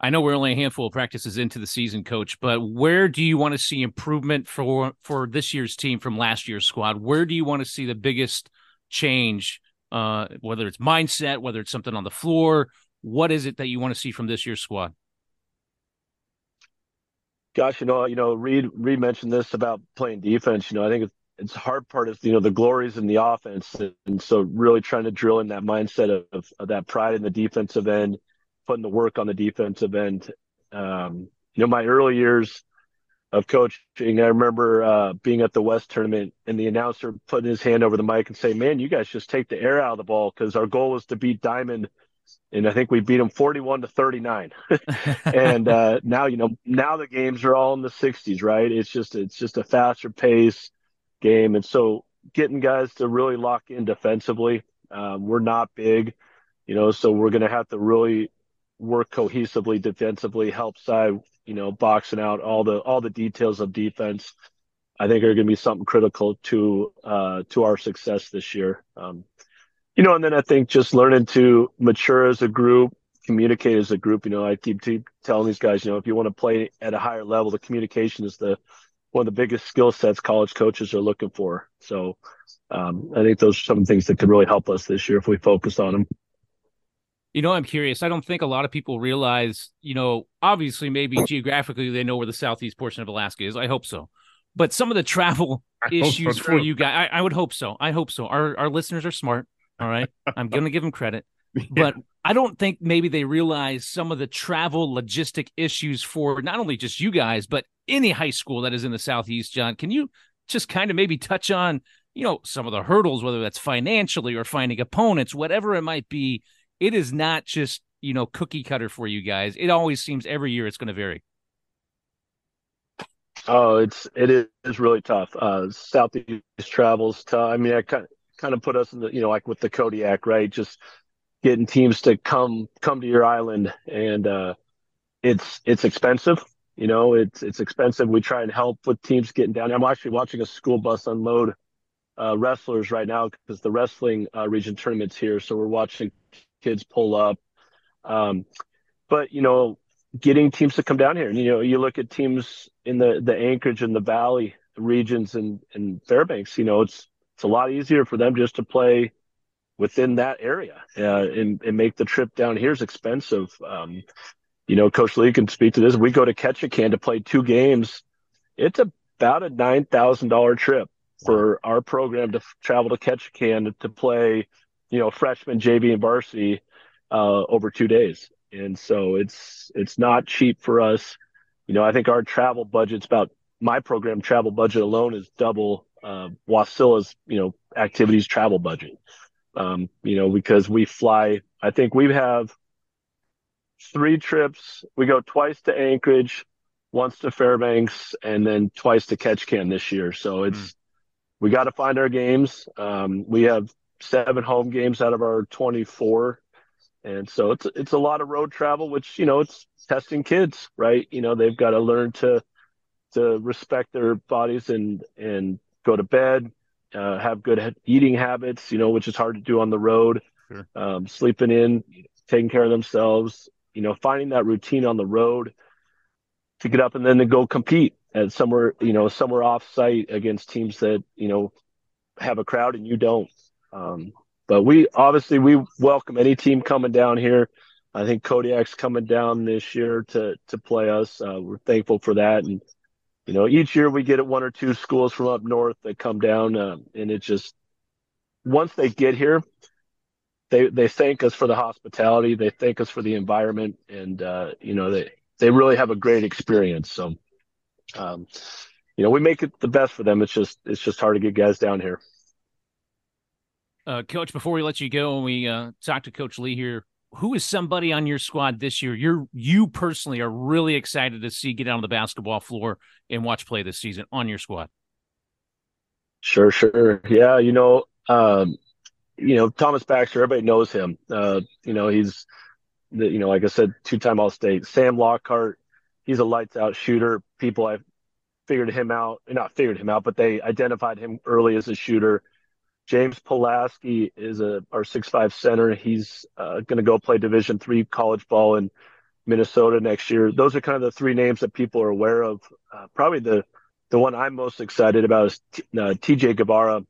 I know we're only a handful of practices into the season, coach, but where do you want to see improvement for for this year's team from last year's squad? Where do you want to see the biggest change? Uh, whether it's mindset, whether it's something on the floor, what is it that you want to see from this year's squad? Gosh, you know, you know, Reid Reid mentioned this about playing defense. You know, I think it's, it's hard part is you know the glories in the offense, and so really trying to drill in that mindset of, of, of that pride in the defensive end, putting the work on the defensive end. Um, you know, my early years of coaching, I remember uh, being at the West tournament and the announcer putting his hand over the mic and saying, "Man, you guys just take the air out of the ball because our goal was to beat Dimond." and I think we beat them 41 to 39. and uh, now, you know, now the games are all in the 60s, right? It's just it's just a faster pace game, and so getting guys to really lock in defensively. Um, we're not big, you know, so we're going to have to really work cohesively defensively, help side, you know, boxing out all the all the details of defense. I think are going to be something critical to uh, to our success this year. Um, you know, and then I think just learning to mature as a group, communicate as a group. You know, I keep, keep telling these guys, you know, if you want to play at a higher level, the communication is the one of the biggest skill sets college coaches are looking for. So um, I think those are some things that could really help us this year if we focus on them. You know, I'm curious. I don't think a lot of people realize, you know, obviously maybe geographically they know where the southeast portion of Alaska is. I hope so. But some of the travel issues so for you guys, I, I, would hope so. I hope so. Our our listeners are smart. All right. I'm going to give them credit. Yeah. But I don't think maybe they realize some of the travel logistic issues for not only just you guys, but any high school that is in the Southeast, John. Can you just kind of maybe touch on, you know, some of the hurdles, whether that's financially or finding opponents, whatever it might be? It is not just, you know, cookie cutter for you guys. It always seems every year it's going to vary. Oh, it's it is really tough. Uh, Southeast travels. I mean, I kind of, kind of put us in the, you know, like with the Kodiak, right? Just getting teams to come come to your island, and uh, it's it's expensive. You know, it's it's expensive. We try and help with teams getting down. I'm actually watching a school bus unload uh, wrestlers right now because the wrestling uh, region tournament's here, so we're watching kids pull up. Um, but you know, getting teams to come down here, you know, you look at teams in the the Anchorage and the Valley regions and and Fairbanks. You know, it's it's a lot easier for them just to play within that area uh, and, and make the trip down here is expensive. Um, you know, Coach Lee can speak to this. We go to Ketchikan to play two games. It's about a nine thousand dollar trip for our program to travel to Ketchikan to play, you know, freshman JV and varsity uh, over two days. And so it's it's not cheap for us. You know, I think our travel budget's about my program travel budget alone is double uh, Wasilla's, you know, activities travel budget. Um, you know, because we fly, I think we have three trips. We go twice to Anchorage, once to Fairbanks, and then twice to Ketchikan this year. So it's, mm. we got to find our games. Um, we have seven home games out of our 24. And so it's, it's a lot of road travel, which, you know, it's testing kids, right? You know, they've got to learn to, to respect their bodies and, and go to bed, uh, have good eating habits, you know, which is hard to do on the road, sure. um, sleeping in, taking care of themselves, you know, finding that routine on the road to get up and then to go compete at somewhere, you know, somewhere off site against teams that, you know, have a crowd and you don't. Um, but we obviously we welcome any team coming down here. I think Kodiak's coming down this year to to play us. Uh, we're thankful for that, and you know, each year we get one or two schools from up north that come down, uh, and it just once they get here, they they thank us for the hospitality, they thank us for the environment, and uh, you know they they really have a great experience. So, um, you know, we make it the best for them. It's just it's just hard to get guys down here. Uh, Coach, before we let you go, and we uh, talk to Coach Lee here, who is somebody on your squad this year you're you personally are really excited to see get on the basketball floor and watch play this season on your squad? Sure, sure. Yeah, you know, um, you know, Thomas Baxter, everybody knows him. Uh, you know, he's the, you know, like I said, two time all state. Sam Lockhart, he's a lights out shooter. People have figured him out, not figured him out, but they identified him early as a shooter. James Pulaski is a our six five center. He's uh, going to go play Division three college ball in Minnesota next year. Those are kind of the three names that people are aware of. Uh, probably the the one I'm most excited about is T- uh, TJ Guevara.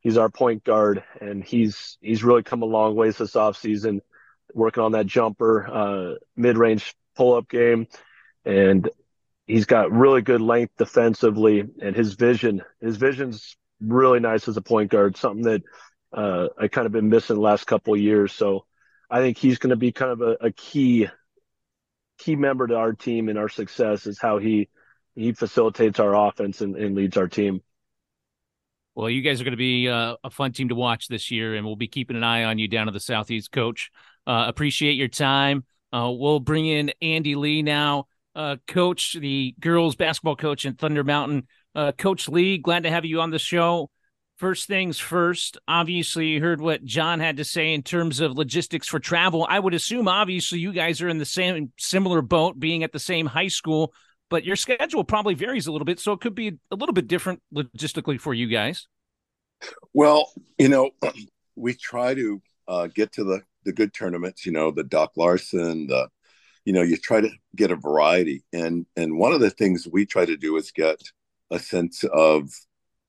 He's our point guard, and he's he's really come a long ways this offseason, working on that jumper, uh, mid range pull up game, and he's got really good length defensively, and his vision his vision's really nice as a point guard, something that uh, I kind of been missing the last couple years. So I think he's going to be kind of a, a, key key member to our team and our success is how he he facilitates our offense and, and leads our team. Well, you guys are going to be uh, a fun team to watch this year, and we'll be keeping an eye on you down to the southeast, Coach. Uh, appreciate your time. Uh, we'll bring in Andy Lee now, uh, Coach, the girls basketball coach in Thunder Mountain. Uh, Coach Lee, glad to have you on the show. First things first, obviously, you heard what John had to say in terms of logistics for travel. I would assume, obviously, you guys are in the same similar boat, being at the same high school, but your schedule probably varies a little bit. So it could be a little bit different logistically for you guys. Well, you know, we try to uh, get to the, the good tournaments, you know, the Doc Larson, the, you know, you try to get a variety. And, and one of the things we try to do is get a sense of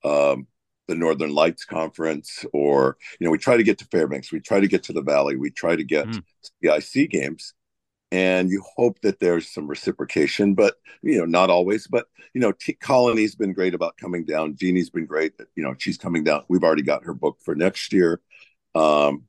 um, the Northern Lights Conference, or you know, we try to get to Fairbanks, we try to get to the Valley, we try to get mm. CIC games, and you hope that there's some reciprocation, but you know, not always. But you know, T- Colony's been great about coming down. Jeannie's been great. You know, she's coming down. We've already got her book for next year. Um,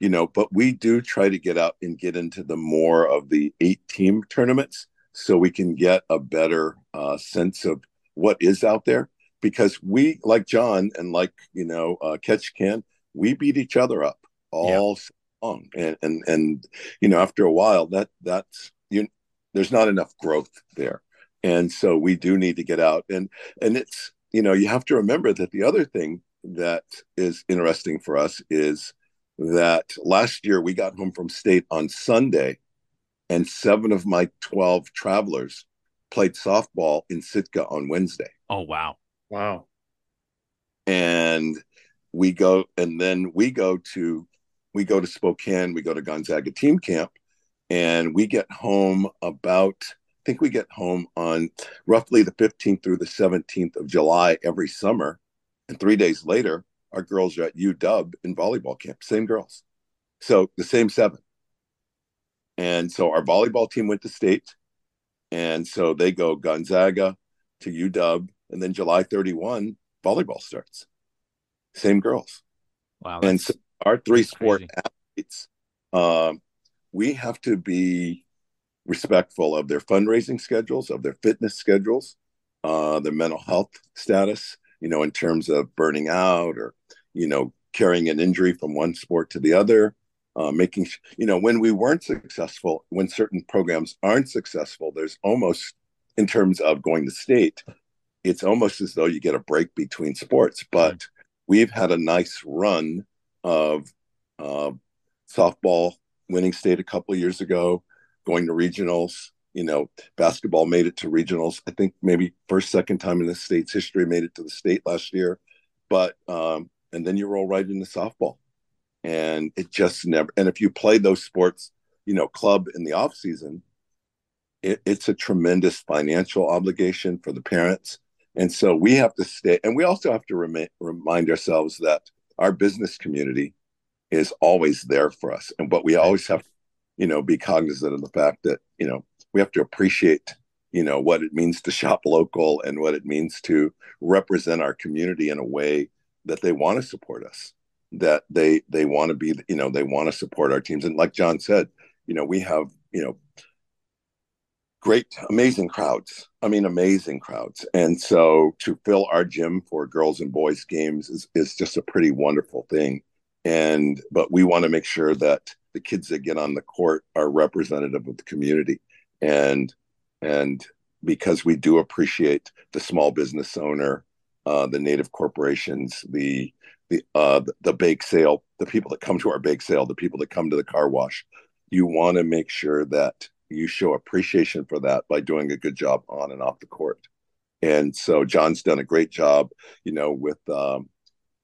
you know, but we do try to get out and get into the more of the eight team tournaments so we can get a better uh, sense of what is out there because we like John and like you know uh, Ketchikan, we beat each other up all yeah. long, and and and you know after a while that that's you there's not enough growth there, and so we do need to get out. And and it's you know you have to remember that the other thing that is interesting for us is that last year we got home from state on Sunday, and seven of my twelve travelers played softball in Sitka on Wednesday. Oh wow. Wow. And we go and then we go to we go to Spokane, we go to Gonzaga team camp and we get home about I think we get home on roughly the 15th through the 17th of July every summer. And 3 days later, our girls are at UW in volleyball camp, same girls. So the same seven. And so our volleyball team went to state and so they go Gonzaga to UW, and then July 31, volleyball starts. Same girls. Wow. And so our three sport crazy. athletes, um, we have to be respectful of their fundraising schedules, of their fitness schedules, uh, their mental health status, you know, in terms of burning out or, you know, carrying an injury from one sport to the other uh, making you know when we weren't successful when certain programs aren't successful there's almost in terms of going to state it's almost as though you get a break between sports. But mm-hmm. we've had a nice run of uh, softball winning state a couple of years ago going to regionals you know basketball made it to regionals. I think maybe first second time in the state's history made it to the state last year. But um, and then you roll right into softball and it just never and if you play those sports you know club in the off season it, it's a tremendous financial obligation for the parents. And so we have to stay and we also have to rem- remind ourselves that our business community is always there for us. And but we always have, you know, be cognizant of the fact that, you know, we have to appreciate, you know, what it means to shop local and what it means to represent our community in a way that they want to support us, that they they want to be, you know, they want to support our teams. And like John said, you know, we have, you know, great, amazing crowds. I mean, amazing crowds. And so to fill our gym for girls and boys games is, is just a pretty wonderful thing. And, but we want to make sure that the kids that get on the court are representative of the community. And, and because we do appreciate the small business owner, uh, the native corporations, the, the, uh, the, bake sale, the people that come to our bake sale, the people that come to the car wash, you want to make sure that you show appreciation for that by doing a good job on and off the court. And so John's done a great job, you know, with um,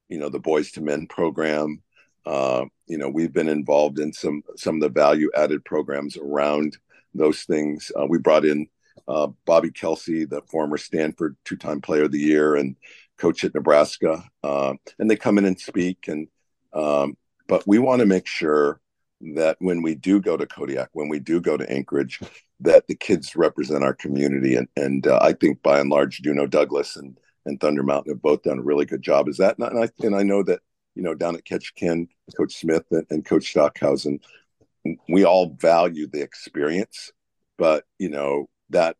you know the Boys to Men program. Uh, you know, we've been involved in some some of the value added programs around those things. Uh, we brought in uh, Bobbie Kelsey, the former Stanford two time Player of the Year and coach at Nebraska, uh, and they come in and speak. And um, but we want to make sure that when we do go to Kodiak, when we do go to Anchorage, that the kids represent our community. And, and uh, I think by and large, Juneau Douglas and, and Thunder Mountain have both done a really good job. Is that? And I, and I know that, you know, down at Ketchikan, Coach Smith and, and Coach Stockhausen, we all value the experience, but, you know, that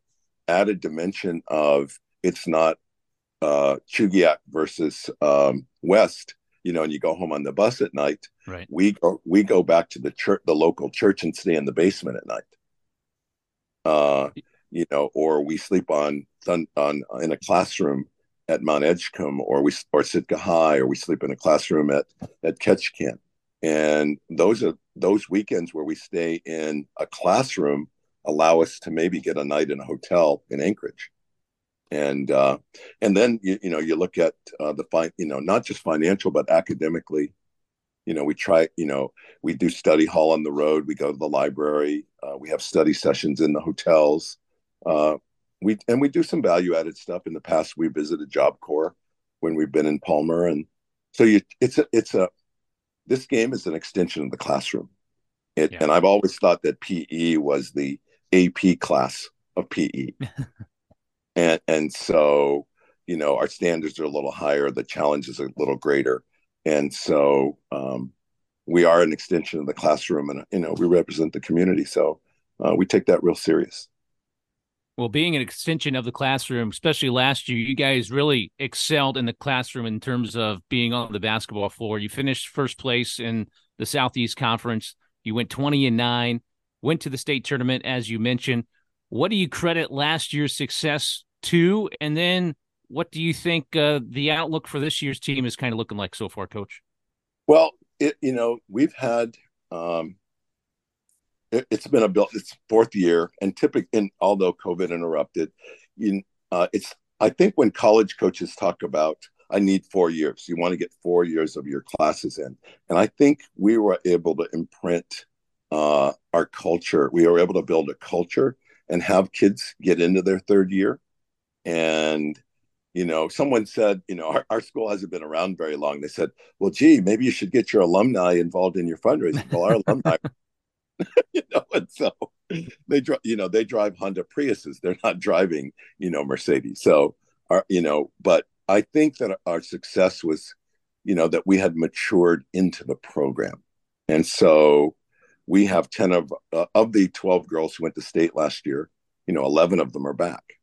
added dimension of it's not uh, Chugiak versus um, West you know, and you go home on the bus at night. Right. We go we go back to the church, the local church, and stay in the basement at night. Uh, you know, or we sleep on on, on in a classroom at Mount Edgecombe, or we or Sitka High, or we sleep in a classroom at at Ketchikan. And those are those weekends where we stay in a classroom allow us to maybe get a night in a hotel in Anchorage and uh, and then you, you know you look at uh, the fine you know not just financial but academically you know we try you know we do study hall on the road we go to the library uh, we have study sessions in the hotels uh, we and we do some value added stuff. In the past we visited job corps when we've been in palmer and so you it's a it's a this game is an extension of the classroom. It, yeah. and i've always thought that pe was the ap class of pe and and so you know our standards are a little higher the challenge is a little greater. And so um, we are an extension of the classroom and you know we represent the community. So uh, we take that real serious. Well being an extension of the classroom especially last year you guys really excelled in the classroom in terms of being on the basketball floor. You finished first place in the southeast conference. You went 20 and 9 went to the state tournament as you mentioned. What do you credit last year's success two? And then what do you think uh, the outlook for this year's team is kind of looking like so far, Coach? Well, it, you know, we've had um, it, has been a built it's fourth year, and typically, and although COVID interrupted, you, uh, it's I think when college coaches talk about I need four years, you want to get four years of your classes in, and I think we were able to imprint uh, our culture. We were able to build a culture and have kids get into their third year and you know someone said you know our, our, school hasn't been around very long. They said well gee maybe you should get your alumni involved in your fundraising. Well our alumni you know and so they drive you know they drive honda priuses. They're not driving you know mercedes. So our you know but i think that our success was you know that we had matured into the program. And so we have 10 of uh, of the 12 girls who went to state last year you know 11 of them are back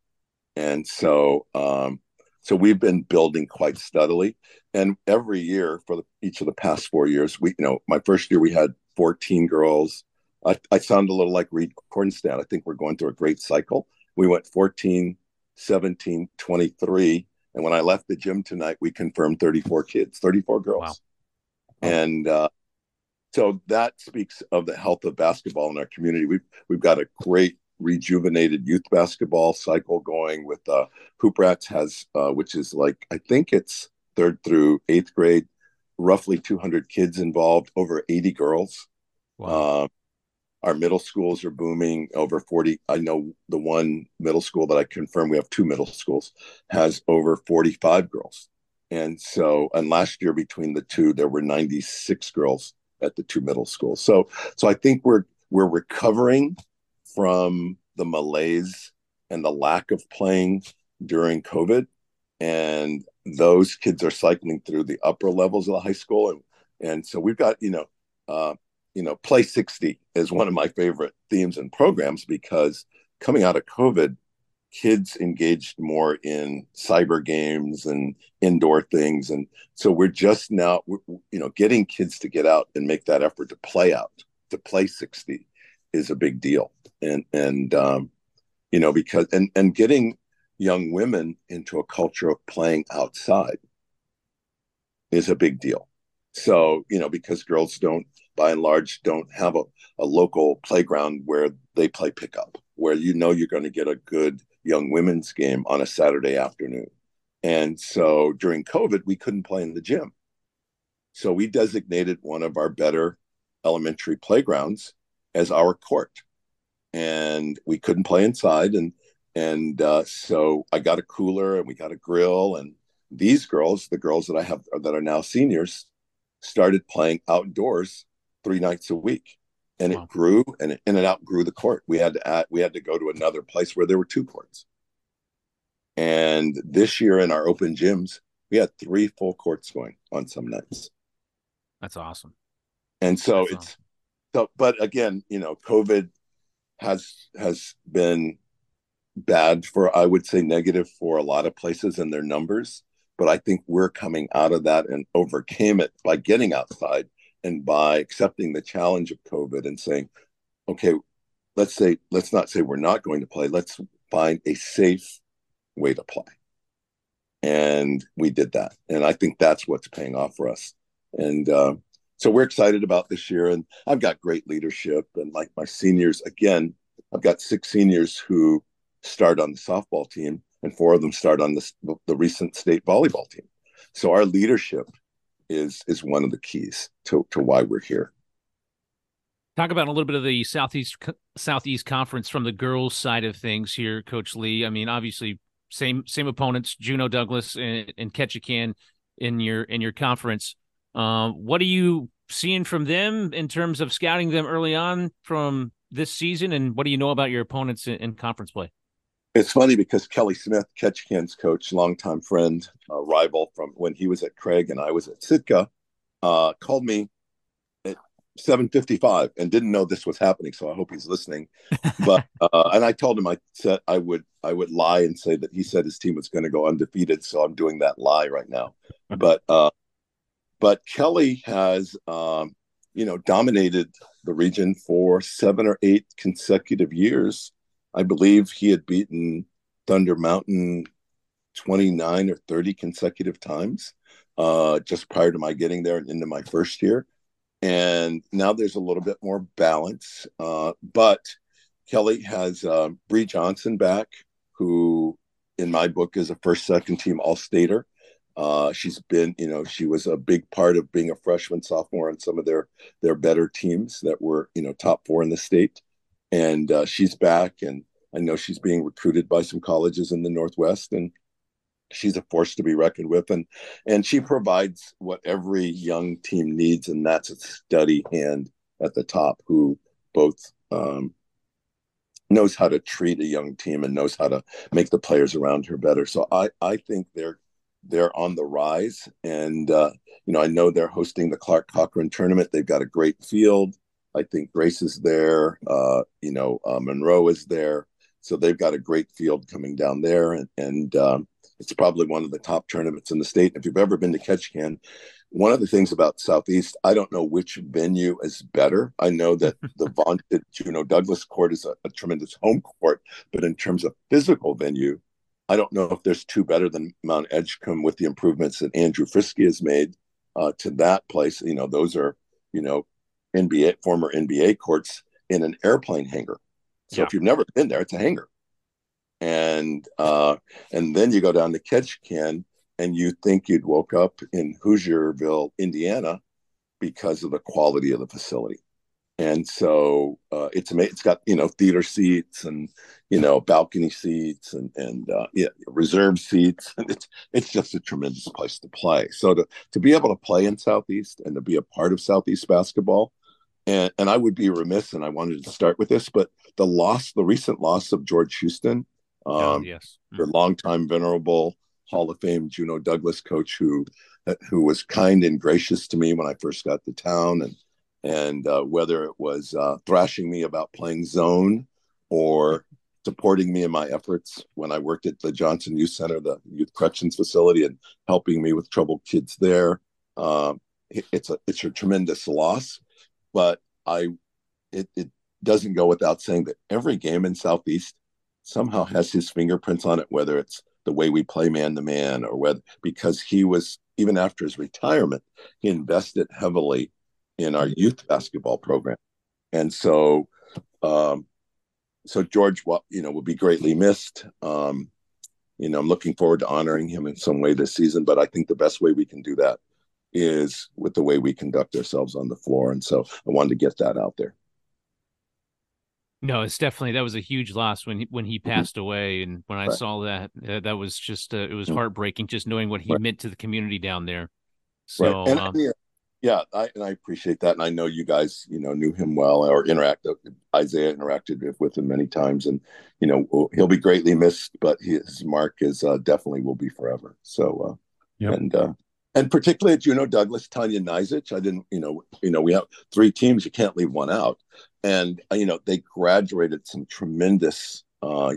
and so um, so we've been building quite steadily. And every year for the, each of the past four years we you know my first year we had 14 girls. I, I sound a little like Reid Kornstad i think we're going through a great cycle. We went 14 17 23 and when i left the gym tonight we confirmed 34 kids 34 girls. Wow. and uh, so that speaks of the health of basketball in our community. We've we've got a great rejuvenated youth basketball cycle going with uh, Hoop Rats has, uh, which is like I think it's third through eighth grade, roughly 200 kids involved, over 80 girls. Wow. Uh, our middle schools are booming over 40 i know the one middle school that i confirmed we have two middle schools has over 45 girls and so and last year between the two there were 96 girls at the two middle schools. So so I think we're we're recovering from the malaise and the lack of playing during COVID, and those kids are cycling through the upper levels of the high school, and and so we've got you know. Uh, you know, play 60 is one of my favorite themes and programs because coming out of COVID, kids engaged more in cyber games and indoor things. And so we're just now you know getting kids to get out and make that effort to play out. To play 60 is a big deal and and um you know because and and getting young women into a culture of playing outside is a big deal so you know because girls don't by and large don't have a, a local playground where they play pickup where you know you're going to get a good young women's game on a Saturday afternoon. And so during COVID, we couldn't play in the gym. So we designated one of our better elementary playgrounds as our court. And we couldn't play inside. And and uh, so I got a cooler and we got a grill. And these girls, the girls that I have that are now seniors, started playing outdoors three nights a week and wow. it grew and it, and it outgrew the court. We had to add, we had to go to another place where there were two courts. And this year in our open gyms, we had three full courts going on some nights. That's awesome. And so That's it's awesome. so, but again, you know, COVID has has been bad for I would say negative for a lot of places and their numbers. But I think we're coming out of that and overcame it by getting outside and by accepting the challenge of COVID and saying, okay, let's say, let's not say we're not going to play, let's find a safe way to play. And we did that. And I think that's what's paying off for us. And uh, so we're excited about this year. And I've got great leadership. And like my seniors, again, I've got six seniors who start on the softball team, and four of them start on the, the recent state volleyball team. So our leadership is is one of the keys to to why we're here. Talk about a little bit of the southeast southeast conference from the girls' side of things here, Coach Lee. I mean, obviously, same same opponents, Juneau Douglas and, and Ketchikan in your in your conference. Um, what are you seeing from them in terms of scouting them early on from this season, and what do you know about your opponents in, in conference play? It's funny because Kelly Smith, Ketchikan's coach, longtime friend, uh, rival from when he was at Craig and I was at Sitka, uh, called me at 7:55 and didn't know this was happening. So I hope he's listening. But uh, and I told him I said I would I would lie and say that he said his team was going to go undefeated. So I'm doing that lie right now. but uh, but Kelly has um, you know dominated the region for seven or eight consecutive years I believe he had beaten Thunder Mountain 29 or 30 consecutive times uh, just prior to my getting there and into my first year. And now there's a little bit more balance. Uh, but Kelly has uh, Bree Johnson back, who in my book is a first, second team All Stater. Uh, she's been, you know, she was a big part of being a freshman, sophomore on some of their their better teams that were, you know, top four in the state. And uh, she's back and i know she's being recruited by some colleges in the northwest and she's a force to be reckoned with. And and she provides what every young team needs and that's a steady hand at the top who both um, knows how to treat a young team and knows how to make the players around her better. So i i think they're they're on the rise and uh, you know i know they're hosting the clark cochrane tournament they've got a great field I think Grace is there. Uh, you know, uh, Monroe is there. So they've got a great field coming down there, and, and um, it's probably one of the top tournaments in the state. If you've ever been to Ketchikan, one of the things about Southeast, I don't know which venue is better. I know that the vaunted Juneau Douglas court is a, a, tremendous home court, but in terms of physical venue, I don't know if there's two better than Mount Edgecombe with the improvements that Andrew Frisky has made uh, to that place. You know, those are you know NBA former NBA courts in an airplane hangar. So yeah. if you've never been there, it's a hangar. And uh, and then you go down to Ketchikan and you think you'd woke up in Hoosierville, Indiana, because of the quality of the facility. And so uh, it's it's got you know theater seats and you know balcony seats and and uh, yeah reserve seats. And it's it's just a tremendous place to play. So to to be able to play in southeast and to be a part of southeast basketball and and i would be remiss and i wanted to start with this but the loss the recent loss of george houston um, oh, yes your longtime venerable hall of fame juneau douglas coach who who was kind and gracious to me when i first got to town and and uh, whether it was uh, thrashing me about playing zone or supporting me in my efforts when I worked at the Johnson Youth Center, the youth corrections facility, and helping me with troubled kids there. Uh, it, it's a it's a tremendous loss, but I it, it doesn't go without saying that every game in Southeast somehow has his fingerprints on it, whether it's the way we play man to man or whether because he was even after his retirement, he invested heavily in our youth basketball program. And so, um, so George, you know, will be greatly missed. Um, you know, I'm looking forward to honoring him in some way this season, but I think the best way we can do that is with the way we conduct ourselves on the floor. And so I wanted to get that out there. No, it's definitely that was a huge loss when he, when he passed away, and when I right. saw that, uh, that was just uh, it was heartbreaking just knowing what he right. meant to the community down there. So, right. and, um, yeah, yeah, I, and I appreciate that, and I know you guys, you know, knew him well or interacted. Isaiah interacted with him many times, and you know, he'll be greatly missed, but his mark is uh, definitely will be forever. So, uh, yep. and uh, and particularly at Juneau Douglas, Tanya Nizich. I didn't, you know, you know, we have three teams. You can't leave one out, and uh, you know, they graduated some tremendous uh,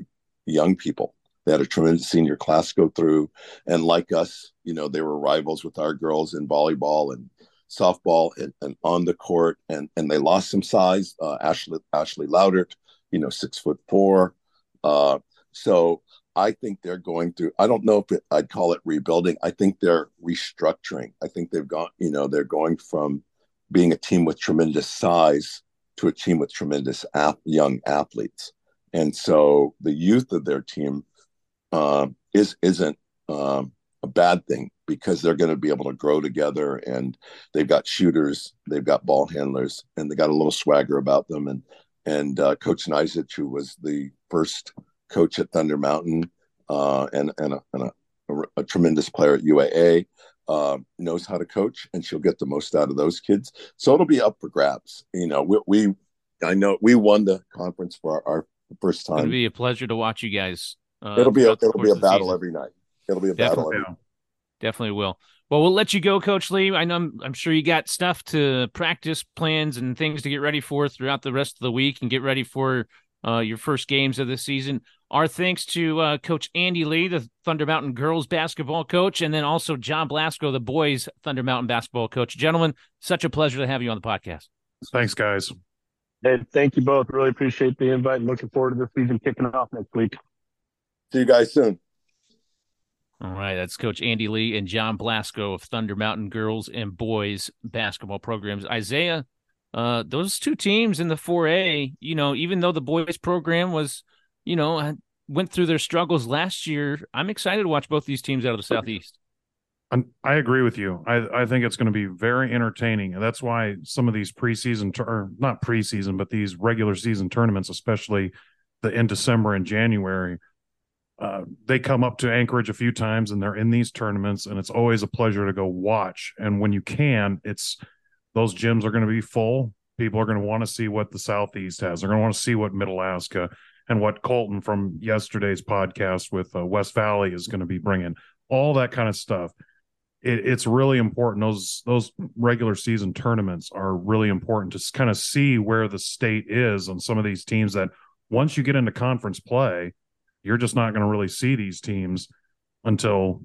young people. They had a tremendous senior class go through, and like us, you know, they were rivals with our girls in volleyball and softball and, and, on the court, and and they lost some size. Uh, Ashley Ashley Loudert, you know, six foot four. Uh, so I think they're going through. I don't know if it, I'd call it rebuilding. I think they're restructuring. I think they've gone. You know, they're going from being a team with tremendous size to a team with tremendous young athletes, and so the youth of their team uh, is isn't um, a bad thing because they're going to be able to grow together and they've got shooters, they've got ball handlers, and they got a little swagger about them. And and uh, Coach Nizich, who was the first coach at Thunder Mountain uh, and and, a, and a, a, a, tremendous player at UAA, uh, knows how to coach, and she'll get the most out of those kids. So it'll be up for grabs. You know, we, we I know we won the conference for our, our first time. It'll be a pleasure to watch you guys. Uh, it'll be a, it'll be a battle every night. It'll be a Definitely. battle. Every Definitely will. Well, we'll let you go, Coach Lee. I know I'm, I'm, sure you got stuff to practice plans and things to get ready for throughout the rest of the week and get ready for uh, your first games of the season. Our thanks to uh, Coach Andy Lee, the Thunder Mountain girls basketball coach, and then also John Blasco, the boys Thunder Mountain basketball coach. Gentlemen, such a pleasure to have you on the podcast. Thanks, guys. Hey, thank you both. Really appreciate the invite. Looking forward to the season kicking off next week. See you guys soon. All right, that's Coach Andy Lee and John Blasco of Thunder Mountain girls and boys basketball programs. Isaiah, uh, those two teams in the 4A, you know, even though the boys program was, you know, went through their struggles last year, I'm excited to watch both these teams out of the Southeast. I agree with you. I, I think it's going to be very entertaining. And that's why some of these preseason, or not preseason, but these regular season tournaments, especially the in December and January, uh, they come up to Anchorage a few times and they're in these tournaments, and it's always a pleasure to go watch. And when you can, it's those gyms are going to be full. People are going to want to see what the Southeast has. They're going to want to see what Mid Alaska and what Colton from yesterday's podcast with uh, West Valley is going to be bringing. All that kind of stuff. It, it's really important. Those those regular season tournaments are really important to kind of see where the state is on some of these teams. That once you get into conference play you're just not going to really see these teams until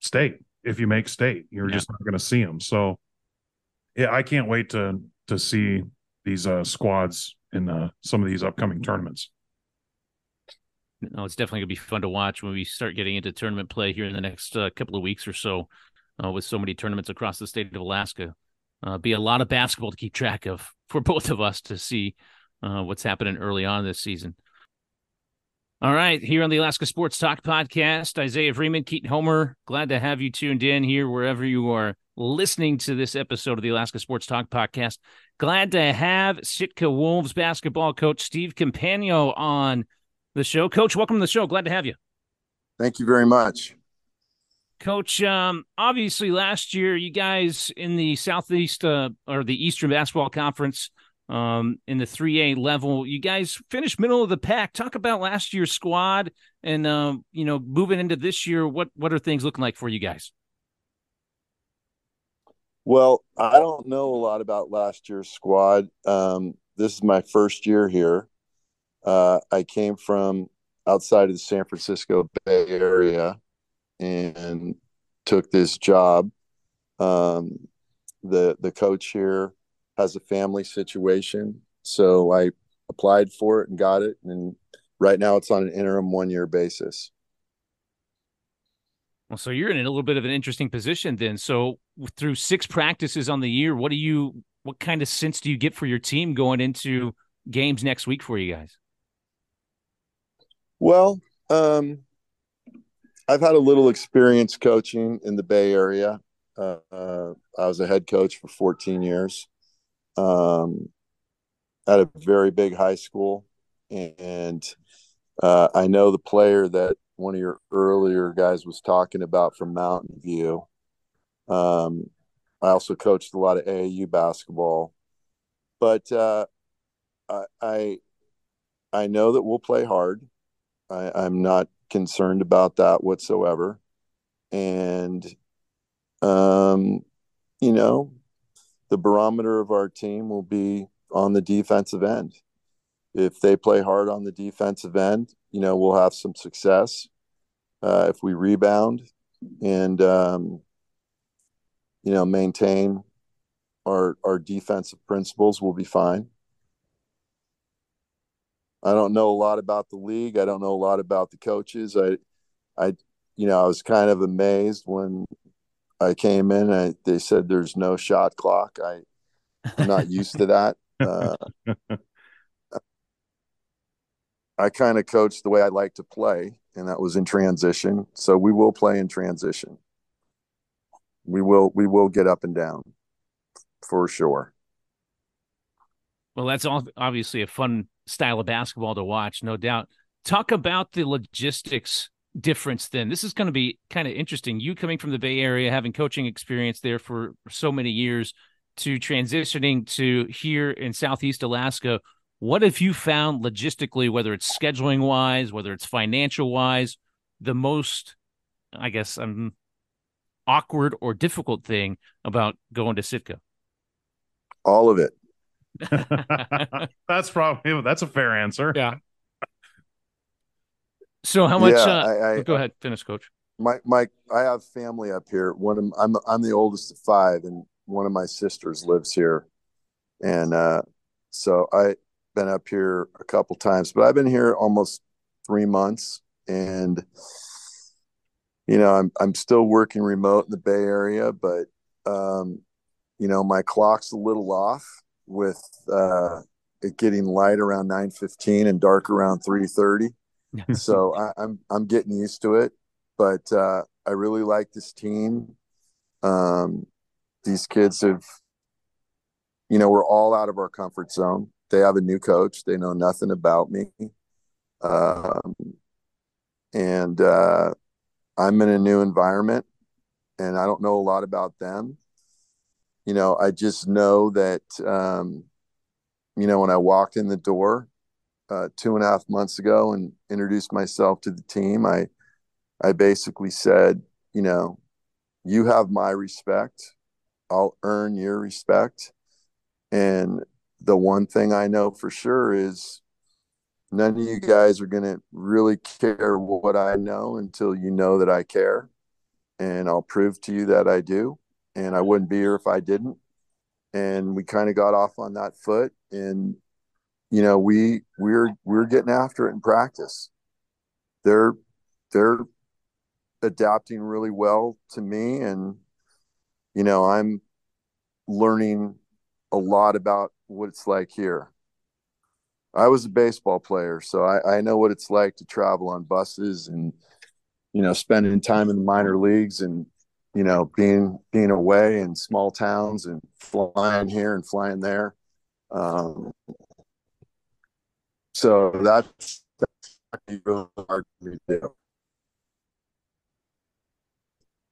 state. If you make state, you're yeah. just not going to see them. So, yeah, I can't wait to to see these uh, squads in uh, some of these upcoming tournaments. No, it's definitely going to be fun to watch when we start getting into tournament play here in the next uh, couple of weeks or so, uh, with so many tournaments across the state of Alaska. Uh, be a lot of basketball to keep track of for both of us to see uh, what's happening early on this season. All right, here on the Alaska Sports Talk podcast, Isaiah Freeman, Keaton Homer, glad to have you tuned in here wherever you are listening to this episode of the Alaska Sports Talk podcast. Glad to have Sitka Wolves basketball coach Steve Compagno on the show. Coach, welcome to the show. Glad to have you. Thank you very much. Coach, um, obviously last year you guys in the Southeast uh, or the Eastern Basketball Conference um, in the 3A level, you guys finished middle of the pack. Talk about last year's squad and uh, you know moving into this year. What what are things looking like for you guys? Well, I don't know a lot about last year's squad. Um, this is my first year here. Uh, I came from outside of the San Francisco Bay Area and took this job. Um, the the coach here has a family situation, so I applied for it and got it, and right now it's on an interim one year basis. Well, so you're in a little bit of an interesting position then. So through six practices on the year, what do you what kind of sense do you get for your team going into games next week for you guys? Well, um, I've had a little experience coaching in the Bay Area. Uh, uh, I was a head coach for 14 years um, at a very big high school, and uh, I know the player that one of your earlier guys was talking about from Mountain View. Um, I also coached a lot of AAU basketball, but uh, I, I, I know that we'll play hard. I, I'm not concerned about that whatsoever, and um, you know, the barometer of our team will be on the defensive end. If they play hard on the defensive end, you know, we'll have some success. Uh, if we rebound and um, you know maintain our our defensive principles, we'll be fine. I don't know a lot about the league. I don't know a lot about the coaches. I, I, you know, I was kind of amazed when I came in. I, they said there's no shot clock. I, I'm not used to that. Uh, I kind of coach the way I like to play, and that was in transition. So we will play in transition. We will we will get up and down for sure. Well, that's all obviously a fun style of basketball to watch, no doubt. Talk about the logistics difference then. This is going to be kind of interesting. You coming from the Bay Area, having coaching experience there for so many years, to transitioning to here in Southeast Alaska. What have you found logistically, whether it's scheduling wise, whether it's financial wise, the most, I guess, um, awkward or difficult thing about going to Sitka? All of it. that's probably that's a fair answer. Yeah. So how much? Yeah, uh, I, I, go ahead, finish, coach. Mike, my, I have family up here. One of I'm I'm the oldest of five, and one of my sisters lives here, and uh, so I've been up here a couple times, but I've been here almost three months, and you know I'm I'm still working remote in the Bay Area, but um, you know my clock's a little off with uh, it getting light around 9:15 and dark around 3:30. So I, am I'm, I'm getting used to it, but uh, I really like this team. Um, these kids have, you know, we're all out of our comfort zone. They have a new coach. They know nothing about me, um, and uh, I'm in a new environment, and I don't know a lot about them you know, I just know that, um, you know, when I walked in the door uh, two and a half months ago and introduced myself to the team, I, I basically said, you know, you have my respect. I'll earn your respect. And the one thing I know for sure is none of you guys are going to really care what I know until you know that I care. And I'll prove to you that I do and I wouldn't be here if I didn't. And we kind of got off on that foot, and you know we we're we're getting after it in practice. They're they're adapting really well to me, and you know I'm learning a lot about what it's like here. I was a baseball player, so I, I know what it's like to travel on buses and you know spending time in the minor leagues and you know, being being away in small towns and flying here and flying there. Um, so that's, that's really hard to do.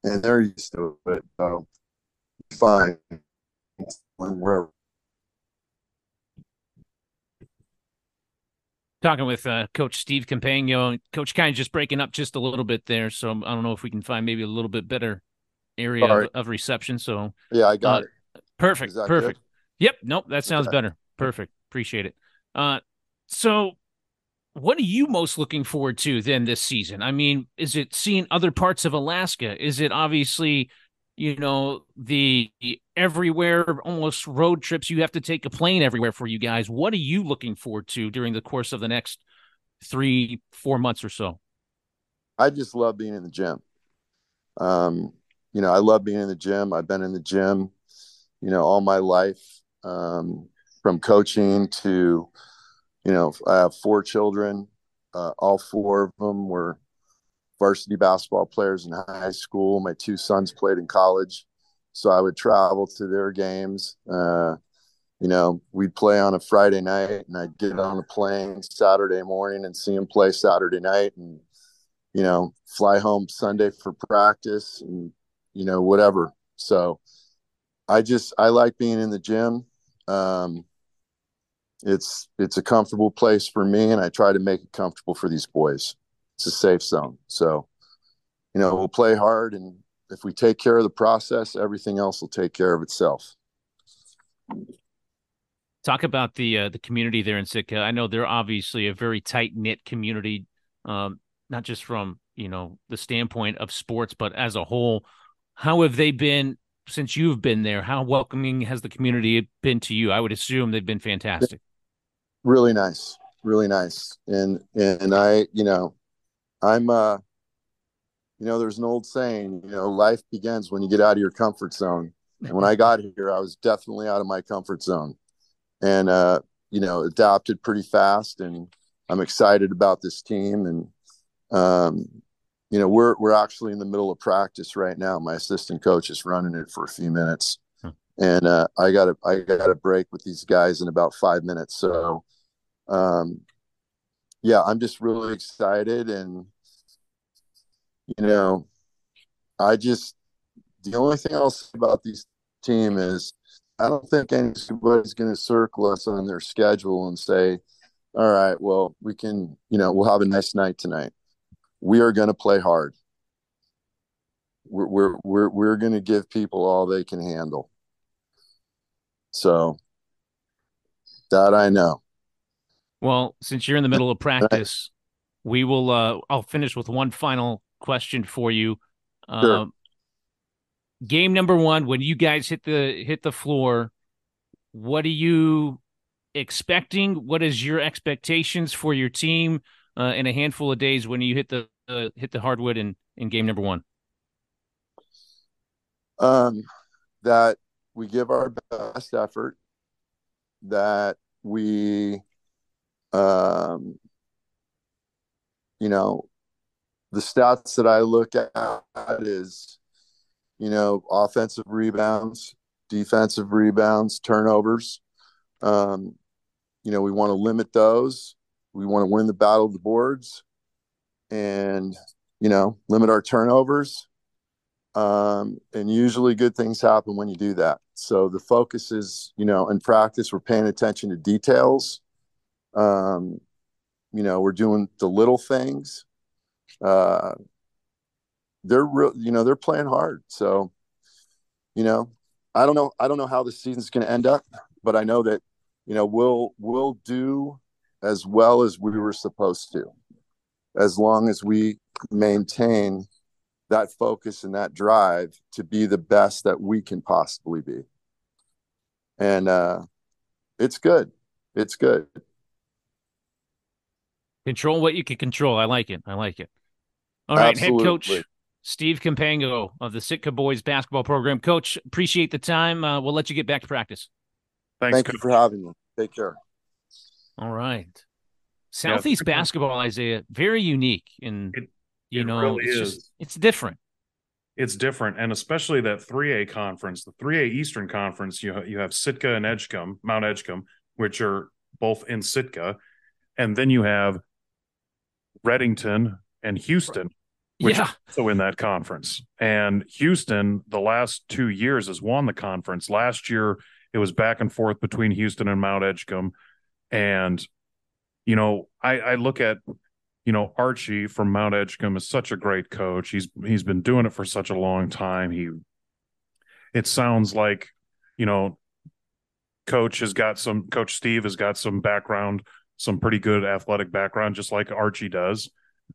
And they're used to it, so fine talking with uh, Coach Steve Compagno. Coach kind of just breaking up just a little bit there, so I don't know if we can find maybe a little bit better area of, of, reception. So yeah, I got uh, it. Perfect, perfect. Good? Yep, nope, that sounds okay. better. Perfect, appreciate it. Uh, so what are you most looking forward to then this season? I mean, is it seeing other parts of Alaska? Is it obviously, you know, the everywhere almost road trips you have to take a plane everywhere for you guys? What are you looking forward to during the course of the next three, four months or so? I just love being in the gym. Um, you know, I love being in the gym. I've been in the gym, you know, all my life, um, from coaching to you know, I have four children. Uh, all four of them were varsity basketball players in high school. My two sons played in college, so I would travel to their games. Uh, you know, we'd play on a Friday night, and I'd get on a plane Saturday morning and see them play Saturday night, and you know, fly home Sunday for practice, and you know, whatever. So, I just I like being in the gym. Um, it's it's a comfortable place for me and i try to make it comfortable for these boys. It's a safe zone. So you know we'll play hard and if we take care of the process everything else will take care of itself. Talk about the uh, the community there in sitka. I know they're obviously a very tight knit community um, not just from you know the standpoint of sports but as a whole. How have they been since you've been there? How welcoming has the community been to you? I would assume they've been fantastic really nice. Really nice. And and i you know i'm uh you know there's an old saying you know life begins when you get out of your comfort zone. And when i got here i was definitely out of my comfort zone. And uh you know adapted pretty fast and i'm excited about this team. And um you know we're we're actually in the middle of practice right now. My assistant coach is running it for a few minutes. And uh, I got a I got a break with these guys in about five minutes. So um, yeah, I'm just really excited. And, you know, I just, the only thing I'll say about this team is I don't think anybody's going to circle us on their schedule and say, all right, well, we can, you know, we'll have a nice night tonight. We are going to play hard. We're, we're, we're, we're going to give people all they can handle. So that I know. Well, since you're in the middle of practice, we will. Uh, I'll finish with one final question for you. Sure. Um, game number one, when you guys hit the hit the floor, what are you expecting? What is your expectations for your team uh, in a handful of days when you hit the uh, hit the hardwood in in game number one? Um, that we give our best effort. That we um, you know, the stats that I look at is, you know, offensive rebounds, defensive rebounds, turnovers. Um, you know, we want to limit those. We want to win the battle of the boards and, you know, limit our turnovers. Um, and usually good things happen when you do that. So the focus is, you know, in practice, we're paying attention to details um, you know, we're doing the little things. Uh, they're real, you know, they're playing hard. So, you know, I don't know, I don't know how the season's going to end up, but I know that, you know, we'll we'll do as well as we were supposed to, as long as we maintain that focus and that drive to be the best that we can possibly be. And uh, it's good. It's good. Control what you can control. I like it. I like it. All right, Absolutely. head coach Steve Compagno of the Sitka boys basketball program. Coach, appreciate the time. Uh, we'll let you get back to practice. Thanks, Thank coach. you for having me. Take care. All right. Southeast yeah, basketball, Isaiah, very unique, and it, you it know, really it's is. just it's different. It's different, and especially that 3A conference, the 3A Eastern Conference. You you have Sitka and Edgecombe, Mount Edgecombe, which are both in Sitka, and then you have Redington and Houston, which yeah. also in that conference. And Houston, the last two years, has won the conference. Last year, it was back and forth between Houston and Mount Edgecombe. And, you know, I, I look at, you know, Archie from Mount Edgecombe is such a great coach. He's he's been doing it for such a long time. He it sounds like, you know, coach has got some coach Steve has got some background, some pretty good athletic background, just like Archie does.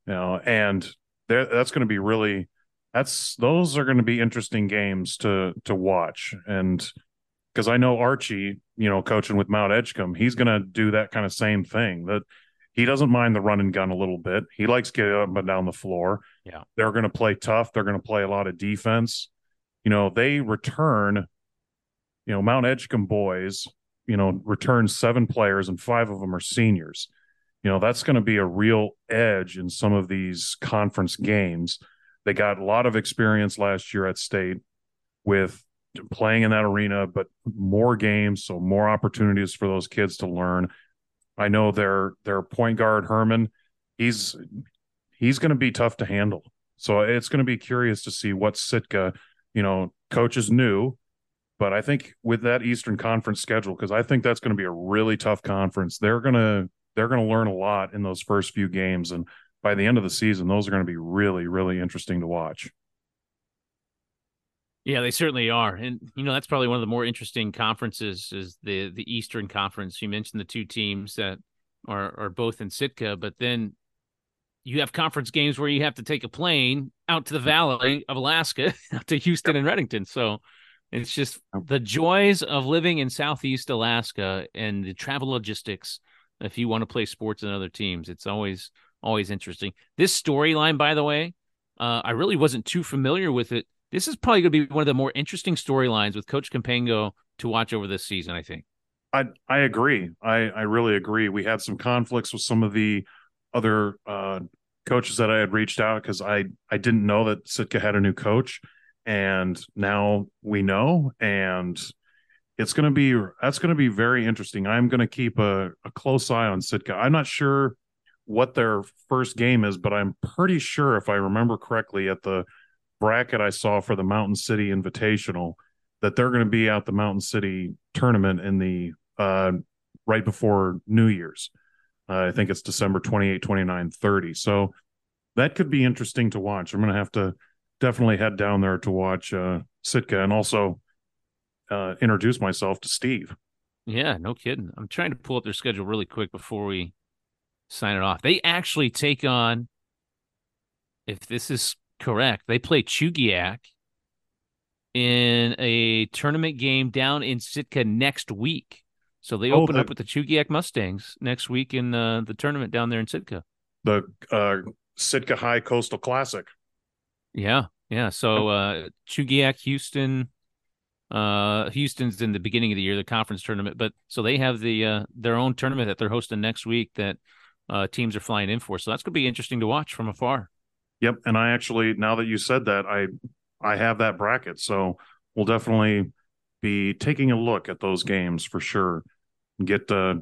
You know, and that's going to be really that's those are going to be interesting games to to watch and because I know Archie, you know, coaching with Mount Edgecombe, he's going to do that kind of same thing. That he doesn't mind the run and gun a little bit. He likes getting up and down the floor. Yeah, they're going to play tough. They're going to play a lot of defense. You know, they return. You know, Mount Edgecombe boys, you know, return seven players and five of them are seniors. You know, that's going to be a real edge in some of these conference games. They got a lot of experience last year at state with playing in that arena, but more games, so more opportunities for those kids to learn. I know their their point guard Herman, he's he's going to be tough to handle. So it's going to be curious to see what Sitka, you know, coaches new, but I think with that Eastern Conference schedule, because I think that's going to be a really tough conference. They're gonna they're going to learn a lot in those first few games, and by the end of the season, those are going to be really really interesting to watch. Yeah, they certainly are, and you know that's probably one of the more interesting conferences is the the Eastern Conference. You mentioned the two teams that are are both in Sitka, but then you have conference games where you have to take a plane out to the Valley of Alaska, out to Houston and Redington. So it's just the joys of living in Southeast Alaska and the travel logistics. If you want to play sports and other teams, it's always always interesting. This storyline, by the way, uh, I really wasn't too familiar with it this is probably going to be one of the more interesting storylines with Coach Compagno to watch over this season. I think. I I agree. I I really agree. We had some conflicts with some of the other uh, coaches that I had reached out because I I didn't know that Sitka had a new coach, and now we know, and it's going to be that's going to be very interesting. I'm going to keep a, a close eye on Sitka. I'm not sure what their first game is, but I'm pretty sure if I remember correctly at the bracket I saw for the Mountain City Invitational that they're going to be at the Mountain City tournament in the uh, right before New Year's. Uh, I think it's December 28, 29, 30. So that could be interesting to watch. I'm going to have to definitely head down there to watch uh, Sitka and also uh, introduce myself to Steve. Yeah, no kidding. I'm trying to pull up their schedule really quick before we sign it off. They actually take on, if this is Correct. They play Chugiak in a tournament game down in Sitka next week. So they oh, open up with the Chugiak Mustangs next week in uh, the tournament down there in Sitka. The uh, Sitka High Coastal Classic. Yeah, yeah. So uh, Chugiak, Houston, uh, Houston's in the beginning of the year, the conference tournament, but so they have the uh, their own tournament that they're hosting next week that uh, teams are flying in for. So that's going to be interesting to watch from afar. Yep, and I actually now that you said that, I I have that bracket, so we'll definitely be taking a look at those games for sure. Get uh,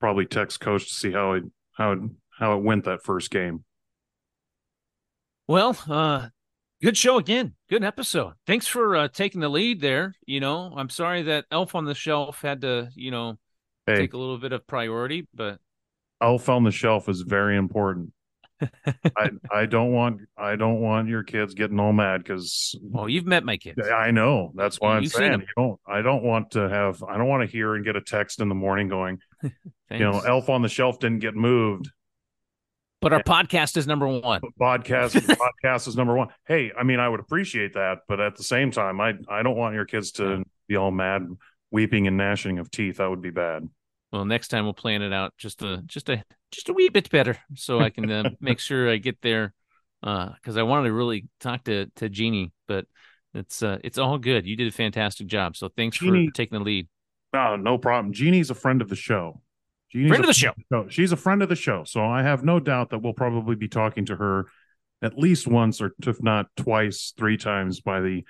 probably text coach to see how it how it, how it went that first game. Well, uh, good show again. Good episode. Thanks for uh, taking the lead there. You know, I'm sorry that Elf on the Shelf had to, you know, hey, take a little bit of priority, but Elf on the Shelf is very important. I I don't want I don't want your kids getting all mad because well you've met my kids I know that's why I'm saying you don't I don't want to have I don't want to hear and get a text in the morning going you know Elf on the Shelf didn't get moved but our podcast is number one podcast podcast is number one hey I mean I would appreciate that but at the same time I I don't want your kids to be all mad weeping and gnashing of teeth that would be bad well, next time we'll plan it out just a just a just a wee bit better, so I can uh, make sure I get there. Because uh, I wanted to really talk to to Jeannie, but it's uh, it's all good. You did a fantastic job, so thanks Jeannie, for taking the lead. Oh, no problem. Jeannie's a friend of the show. Jeannie's friend of the show. She's a friend of the show, so I have no doubt that we'll probably be talking to her at least once, or if not twice, three times by the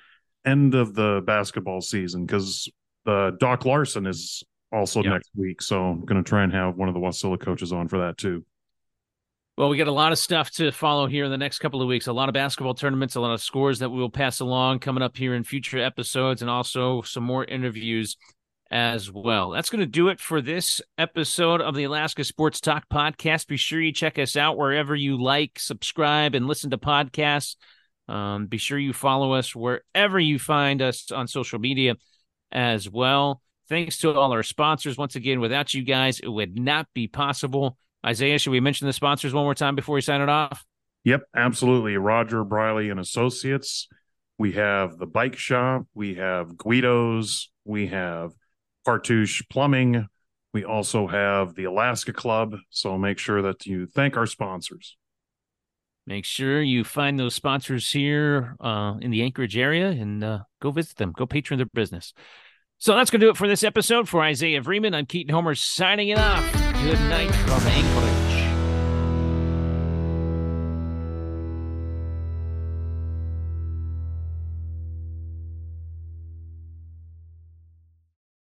end of the basketball season. Because the uh, Doc Larson is also yep. next week. So I'm going to try and have one of the Wasilla coaches on for that too. Well, we got a lot of stuff to follow here in the next couple of weeks. A lot of basketball tournaments, a lot of scores that we will pass along coming up here in future episodes, and also some more interviews as well. That's going to do it for this episode of the Alaska Sports Talk podcast. Be sure you check us out wherever you like, subscribe, and listen to podcasts. Um, be sure you follow us wherever you find us on social media as well. Thanks to all our sponsors. Once again, without you guys, it would not be possible. Isaiah, should we mention the sponsors one more time before we sign it off? Yep, absolutely. Roger Briley and Associates. We have the bike shop. We have Guido's. We have Partusch Plumbing. We also have the Alaska Club. So make sure that you thank our sponsors. Make sure you find those sponsors here uh, in the Anchorage area and uh, go visit them. Go patron their business. So that's going to do it for this episode. For Isaiah Vreeman, I'm Keaton Homer signing it off. Good night from Anchorage.